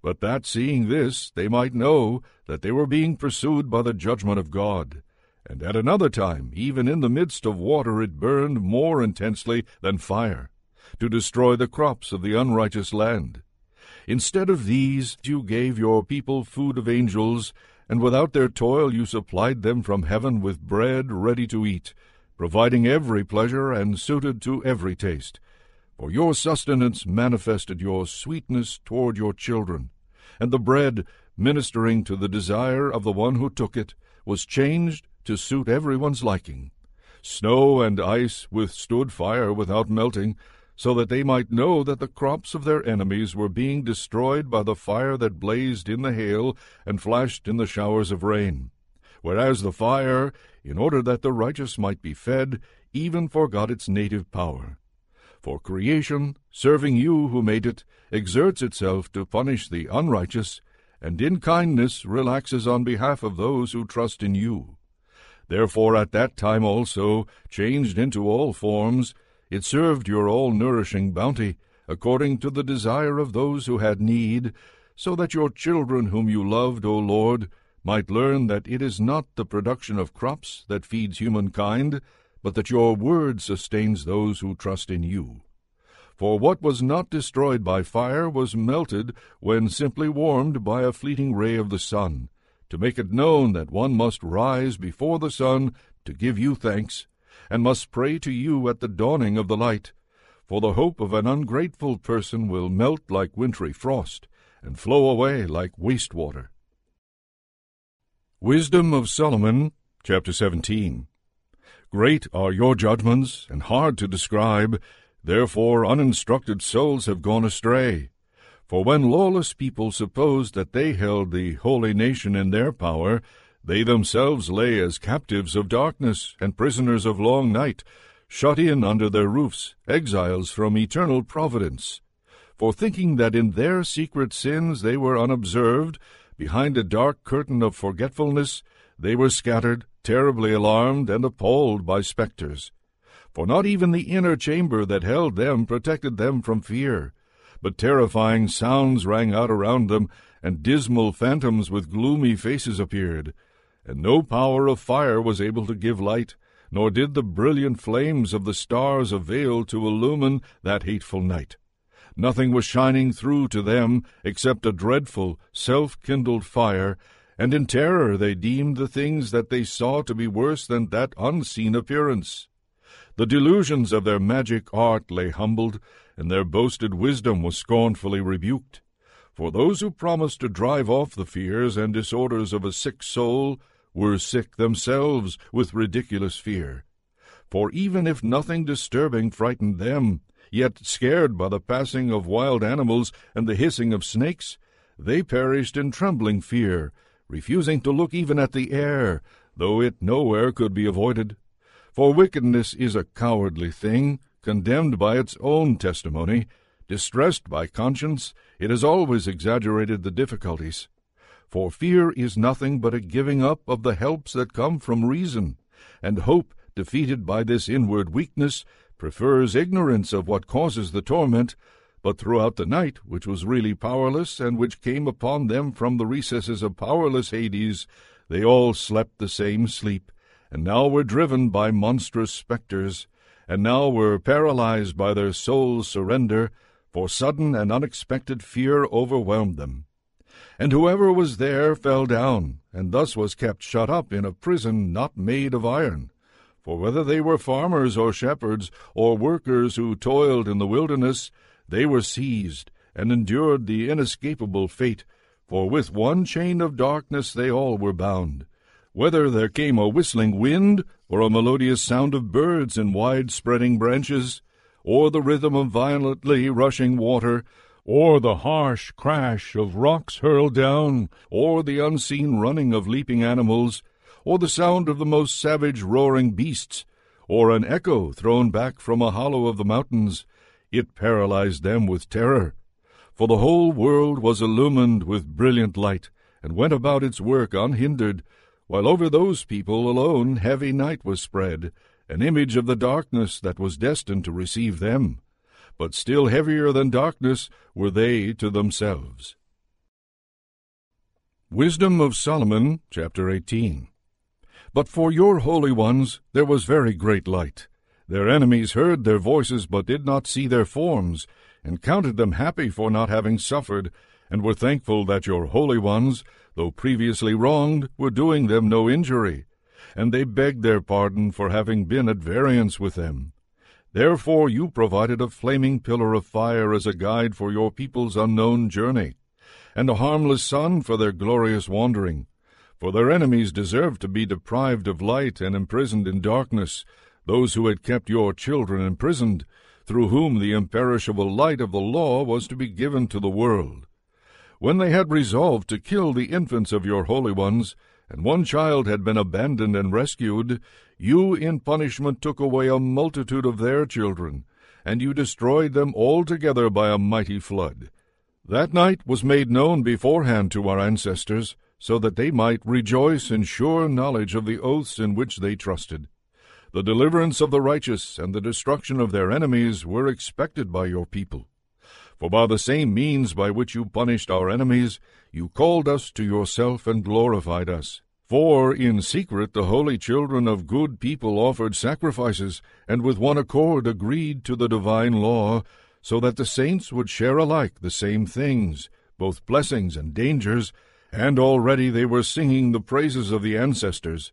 but that seeing this they might know that they were being pursued by the judgment of God. And at another time, even in the midst of water, it burned more intensely than fire, to destroy the crops of the unrighteous land. Instead of these, you gave your people food of angels, and without their toil you supplied them from heaven with bread ready to eat, providing every pleasure and suited to every taste. For your sustenance manifested your sweetness toward your children, and the bread, ministering to the desire of the one who took it, was changed to suit everyone's liking. Snow and ice withstood fire without melting, so that they might know that the crops of their enemies were being destroyed by the fire that blazed in the hail and flashed in the showers of rain. Whereas the fire, in order that the righteous might be fed, even forgot its native power. For creation, serving you who made it, exerts itself to punish the unrighteous, and in kindness relaxes on behalf of those who trust in you. Therefore at that time also, changed into all forms, it served your all-nourishing bounty, according to the desire of those who had need, so that your children whom you loved, O Lord, might learn that it is not the production of crops that feeds humankind, but that your word sustains those who trust in you. For what was not destroyed by fire was melted when simply warmed by a fleeting ray of the sun, to make it known that one must rise before the sun to give you thanks, and must pray to you at the dawning of the light. For the hope of an ungrateful person will melt like wintry frost, and flow away like waste water. Wisdom of Solomon, chapter 17. Great are your judgments, and hard to describe. Therefore uninstructed souls have gone astray. For when lawless people supposed that they held the holy nation in their power, they themselves lay as captives of darkness and prisoners of long night, shut in under their roofs, exiles from eternal providence. For thinking that in their secret sins they were unobserved, behind a dark curtain of forgetfulness, they were scattered, terribly alarmed and appalled by spectres. For not even the inner chamber that held them protected them from fear, but terrifying sounds rang out around them, and dismal phantoms with gloomy faces appeared. and no power of fire was able to give light, nor did the brilliant flames of the stars avail to illumine that hateful night. Nothing was shining through to them except a dreadful, self kindled fire, and in terror they deemed the things that they saw to be worse than that unseen appearance. The delusions of their magic art lay humbled, and their boasted wisdom was scornfully rebuked. For those who promised to drive off the fears and disorders of a sick soul were sick themselves with ridiculous fear. For even if nothing disturbing frightened them, yet scared by the passing of wild animals and the hissing of snakes, they perished in trembling fear, refusing to look even at the air, though it nowhere could be avoided. For wickedness is a cowardly thing, condemned by its own testimony. Distressed by conscience, it has always exaggerated the difficulties. For fear is nothing but a giving up of the helps that come from reason, and hope, defeated by this inward weakness, prefers ignorance of what causes the torment, but throughout the night, which was really powerless, and which came upon them from the recesses of powerless Hades, they all slept the same sleep, and now were driven by monstrous spectres, and now were paralyzed by their soul's surrender, for sudden and unexpected fear overwhelmed them. And whoever was there fell down, and thus was kept shut up in a prison not made of iron. For whether they were farmers or shepherds, or workers who toiled in the wilderness, they were seized, and endured the inescapable fate, for with one chain of darkness they all were bound. Whether there came a whistling wind, or a melodious sound of birds in wide spreading branches, or the rhythm of violently rushing water, or the harsh crash of rocks hurled down, or the unseen running of leaping animals, or the sound of the most savage roaring beasts, or an echo thrown back from a hollow of the mountains, it paralyzed them with terror. For the whole world was illumined with brilliant light, and went about its work unhindered, while over those people alone heavy night was spread, an image of the darkness that was destined to receive them. But still heavier than darkness were they to themselves. Wisdom of Solomon, chapter 18. But for your holy ones there was very great light. Their enemies heard their voices, but did not see their forms, and counted them happy for not having suffered, and were thankful that your holy ones, though previously wronged, were doing them no injury. And they begged their pardon for having been at variance with them. Therefore you provided a flaming pillar of fire as a guide for your people's unknown journey, and a harmless sun for their glorious wandering for their enemies deserved to be deprived of light and imprisoned in darkness, those who had kept your children imprisoned, through whom the imperishable light of the law was to be given to the world. When they had resolved to kill the infants of your holy ones, and one child had been abandoned and rescued, you in punishment took away a multitude of their children, and you destroyed them altogether by a mighty flood. That night was made known beforehand to our ancestors, so that they might rejoice in sure knowledge of the oaths in which they trusted. The deliverance of the righteous and the destruction of their enemies were expected by your people. For by the same means by which you punished our enemies, you called us to yourself and glorified us. For in secret the holy children of good people offered sacrifices, and with one accord agreed to the divine law, so that the saints would share alike the same things, both blessings and dangers, and already they were singing the praises of the ancestors.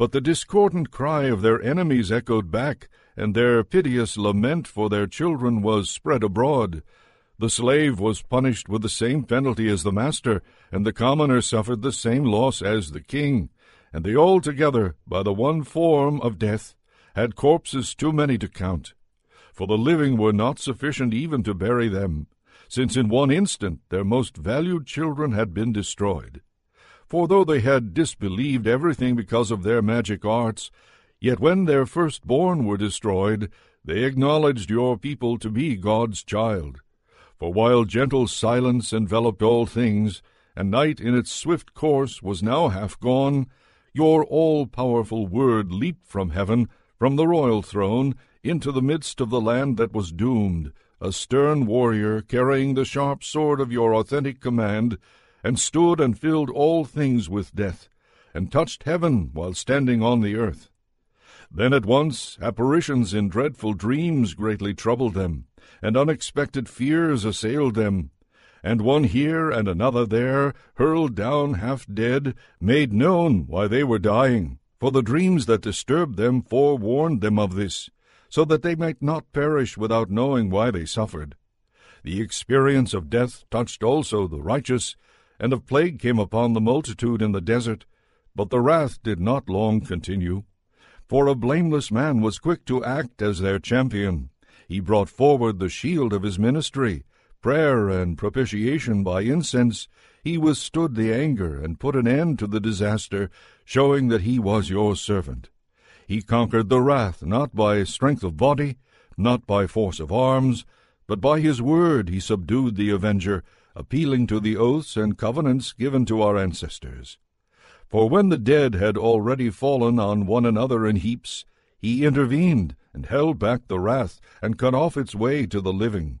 But the discordant cry of their enemies echoed back, and their piteous lament for their children was spread abroad. The slave was punished with the same penalty as the master, and the commoner suffered the same loss as the king, and they all together, by the one form of death, had corpses too many to count. For the living were not sufficient even to bury them, since in one instant their most valued children had been destroyed. For though they had disbelieved everything because of their magic arts, yet when their firstborn were destroyed, they acknowledged your people to be God's child. For while gentle silence enveloped all things, and night in its swift course was now half gone, your all powerful word leaped from heaven, from the royal throne, into the midst of the land that was doomed, a stern warrior carrying the sharp sword of your authentic command, and stood and filled all things with death, and touched heaven while standing on the earth. Then at once apparitions in dreadful dreams greatly troubled them, and unexpected fears assailed them. And one here and another there, hurled down half dead, made known why they were dying, for the dreams that disturbed them forewarned them of this, so that they might not perish without knowing why they suffered. The experience of death touched also the righteous, and a plague came upon the multitude in the desert, but the wrath did not long continue. For a blameless man was quick to act as their champion. He brought forward the shield of his ministry, prayer and propitiation by incense. He withstood the anger and put an end to the disaster, showing that he was your servant. He conquered the wrath not by strength of body, not by force of arms, but by his word he subdued the avenger, appealing to the oaths and covenants given to our ancestors. For when the dead had already fallen on one another in heaps, he intervened and held back the wrath and cut off its way to the living.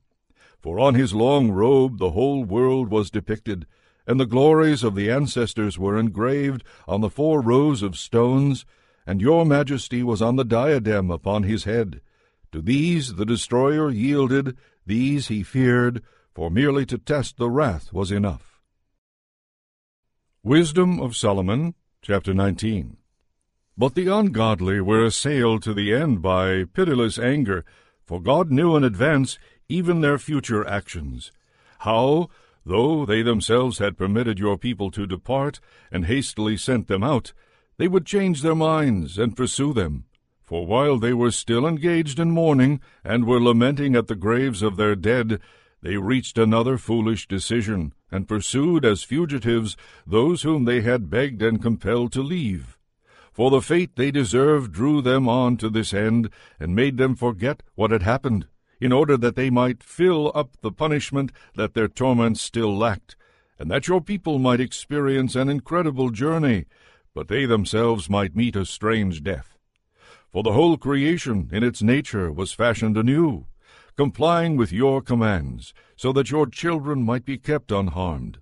For on his long robe the whole world was depicted, and the glories of the ancestors were engraved on the four rows of stones, and your majesty was on the diadem upon his head. To these the destroyer yielded, these he feared, for merely to test the wrath was enough. Wisdom of Solomon, chapter 19. But the ungodly were assailed to the end by pitiless anger, for God knew in advance even their future actions. How, though they themselves had permitted your people to depart, and hastily sent them out, they would change their minds and pursue them. For while they were still engaged in mourning, and were lamenting at the graves of their dead, they reached another foolish decision, and pursued as fugitives those whom they had begged and compelled to leave. For the fate they deserved drew them on to this end, and made them forget what had happened, in order that they might fill up the punishment that their torments still lacked, and that your people might experience an incredible journey, but they themselves might meet a strange death. For the whole creation in its nature was fashioned anew, complying with your commands, so that your children might be kept unharmed.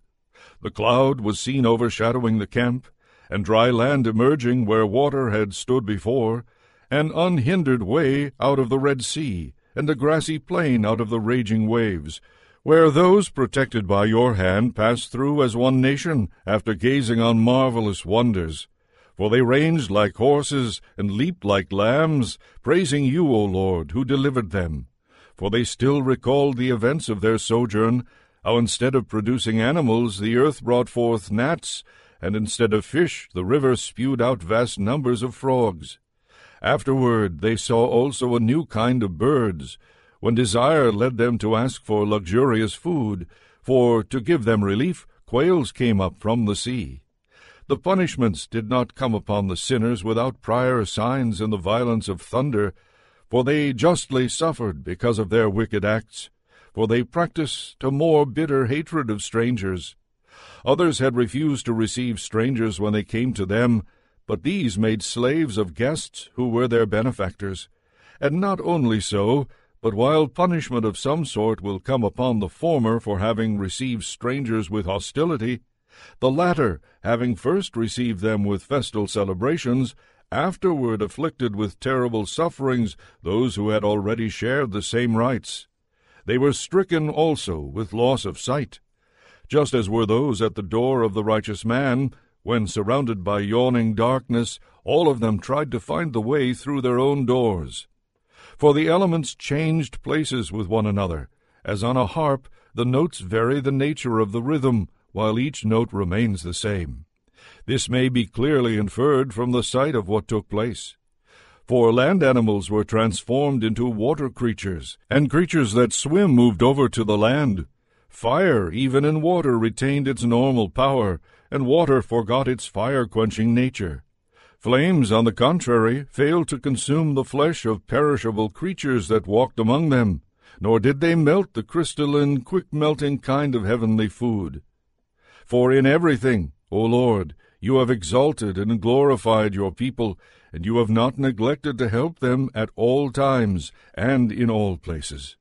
The cloud was seen overshadowing the camp, and dry land emerging where water had stood before, an unhindered way out of the Red Sea, and a grassy plain out of the raging waves, where those protected by your hand passed through as one nation after gazing on marvelous wonders. For they ranged like horses and leaped like lambs, praising you, O Lord, who delivered them for they still recalled the events of their sojourn, how instead of producing animals the earth brought forth gnats, and instead of fish the river spewed out vast numbers of frogs. Afterward they saw also a new kind of birds, when desire led them to ask for luxurious food, for to give them relief quails came up from the sea. The punishments did not come upon the sinners without prior signs in the violence of thunder, for they justly suffered because of their wicked acts, for they practiced a more bitter hatred of strangers. Others had refused to receive strangers when they came to them, but these made slaves of guests who were their benefactors. And not only so, but while punishment of some sort will come upon the former for having received strangers with hostility, the latter, having first received them with festal celebrations, afterward afflicted with terrible sufferings those who had already shared the same rights. They were stricken also with loss of sight, just as were those at the door of the righteous man, when, surrounded by yawning darkness, all of them tried to find the way through their own doors. For the elements changed places with one another, as on a harp the notes vary the nature of the rhythm, while each note remains the same. This may be clearly inferred from the sight of what took place. For land animals were transformed into water creatures, and creatures that swim moved over to the land. Fire, even in water, retained its normal power, and water forgot its fire quenching nature. Flames, on the contrary, failed to consume the flesh of perishable creatures that walked among them, nor did they melt the crystalline, quick melting kind of heavenly food. For in everything, O Lord, you have exalted and glorified your people, and you have not neglected to help them at all times and in all places.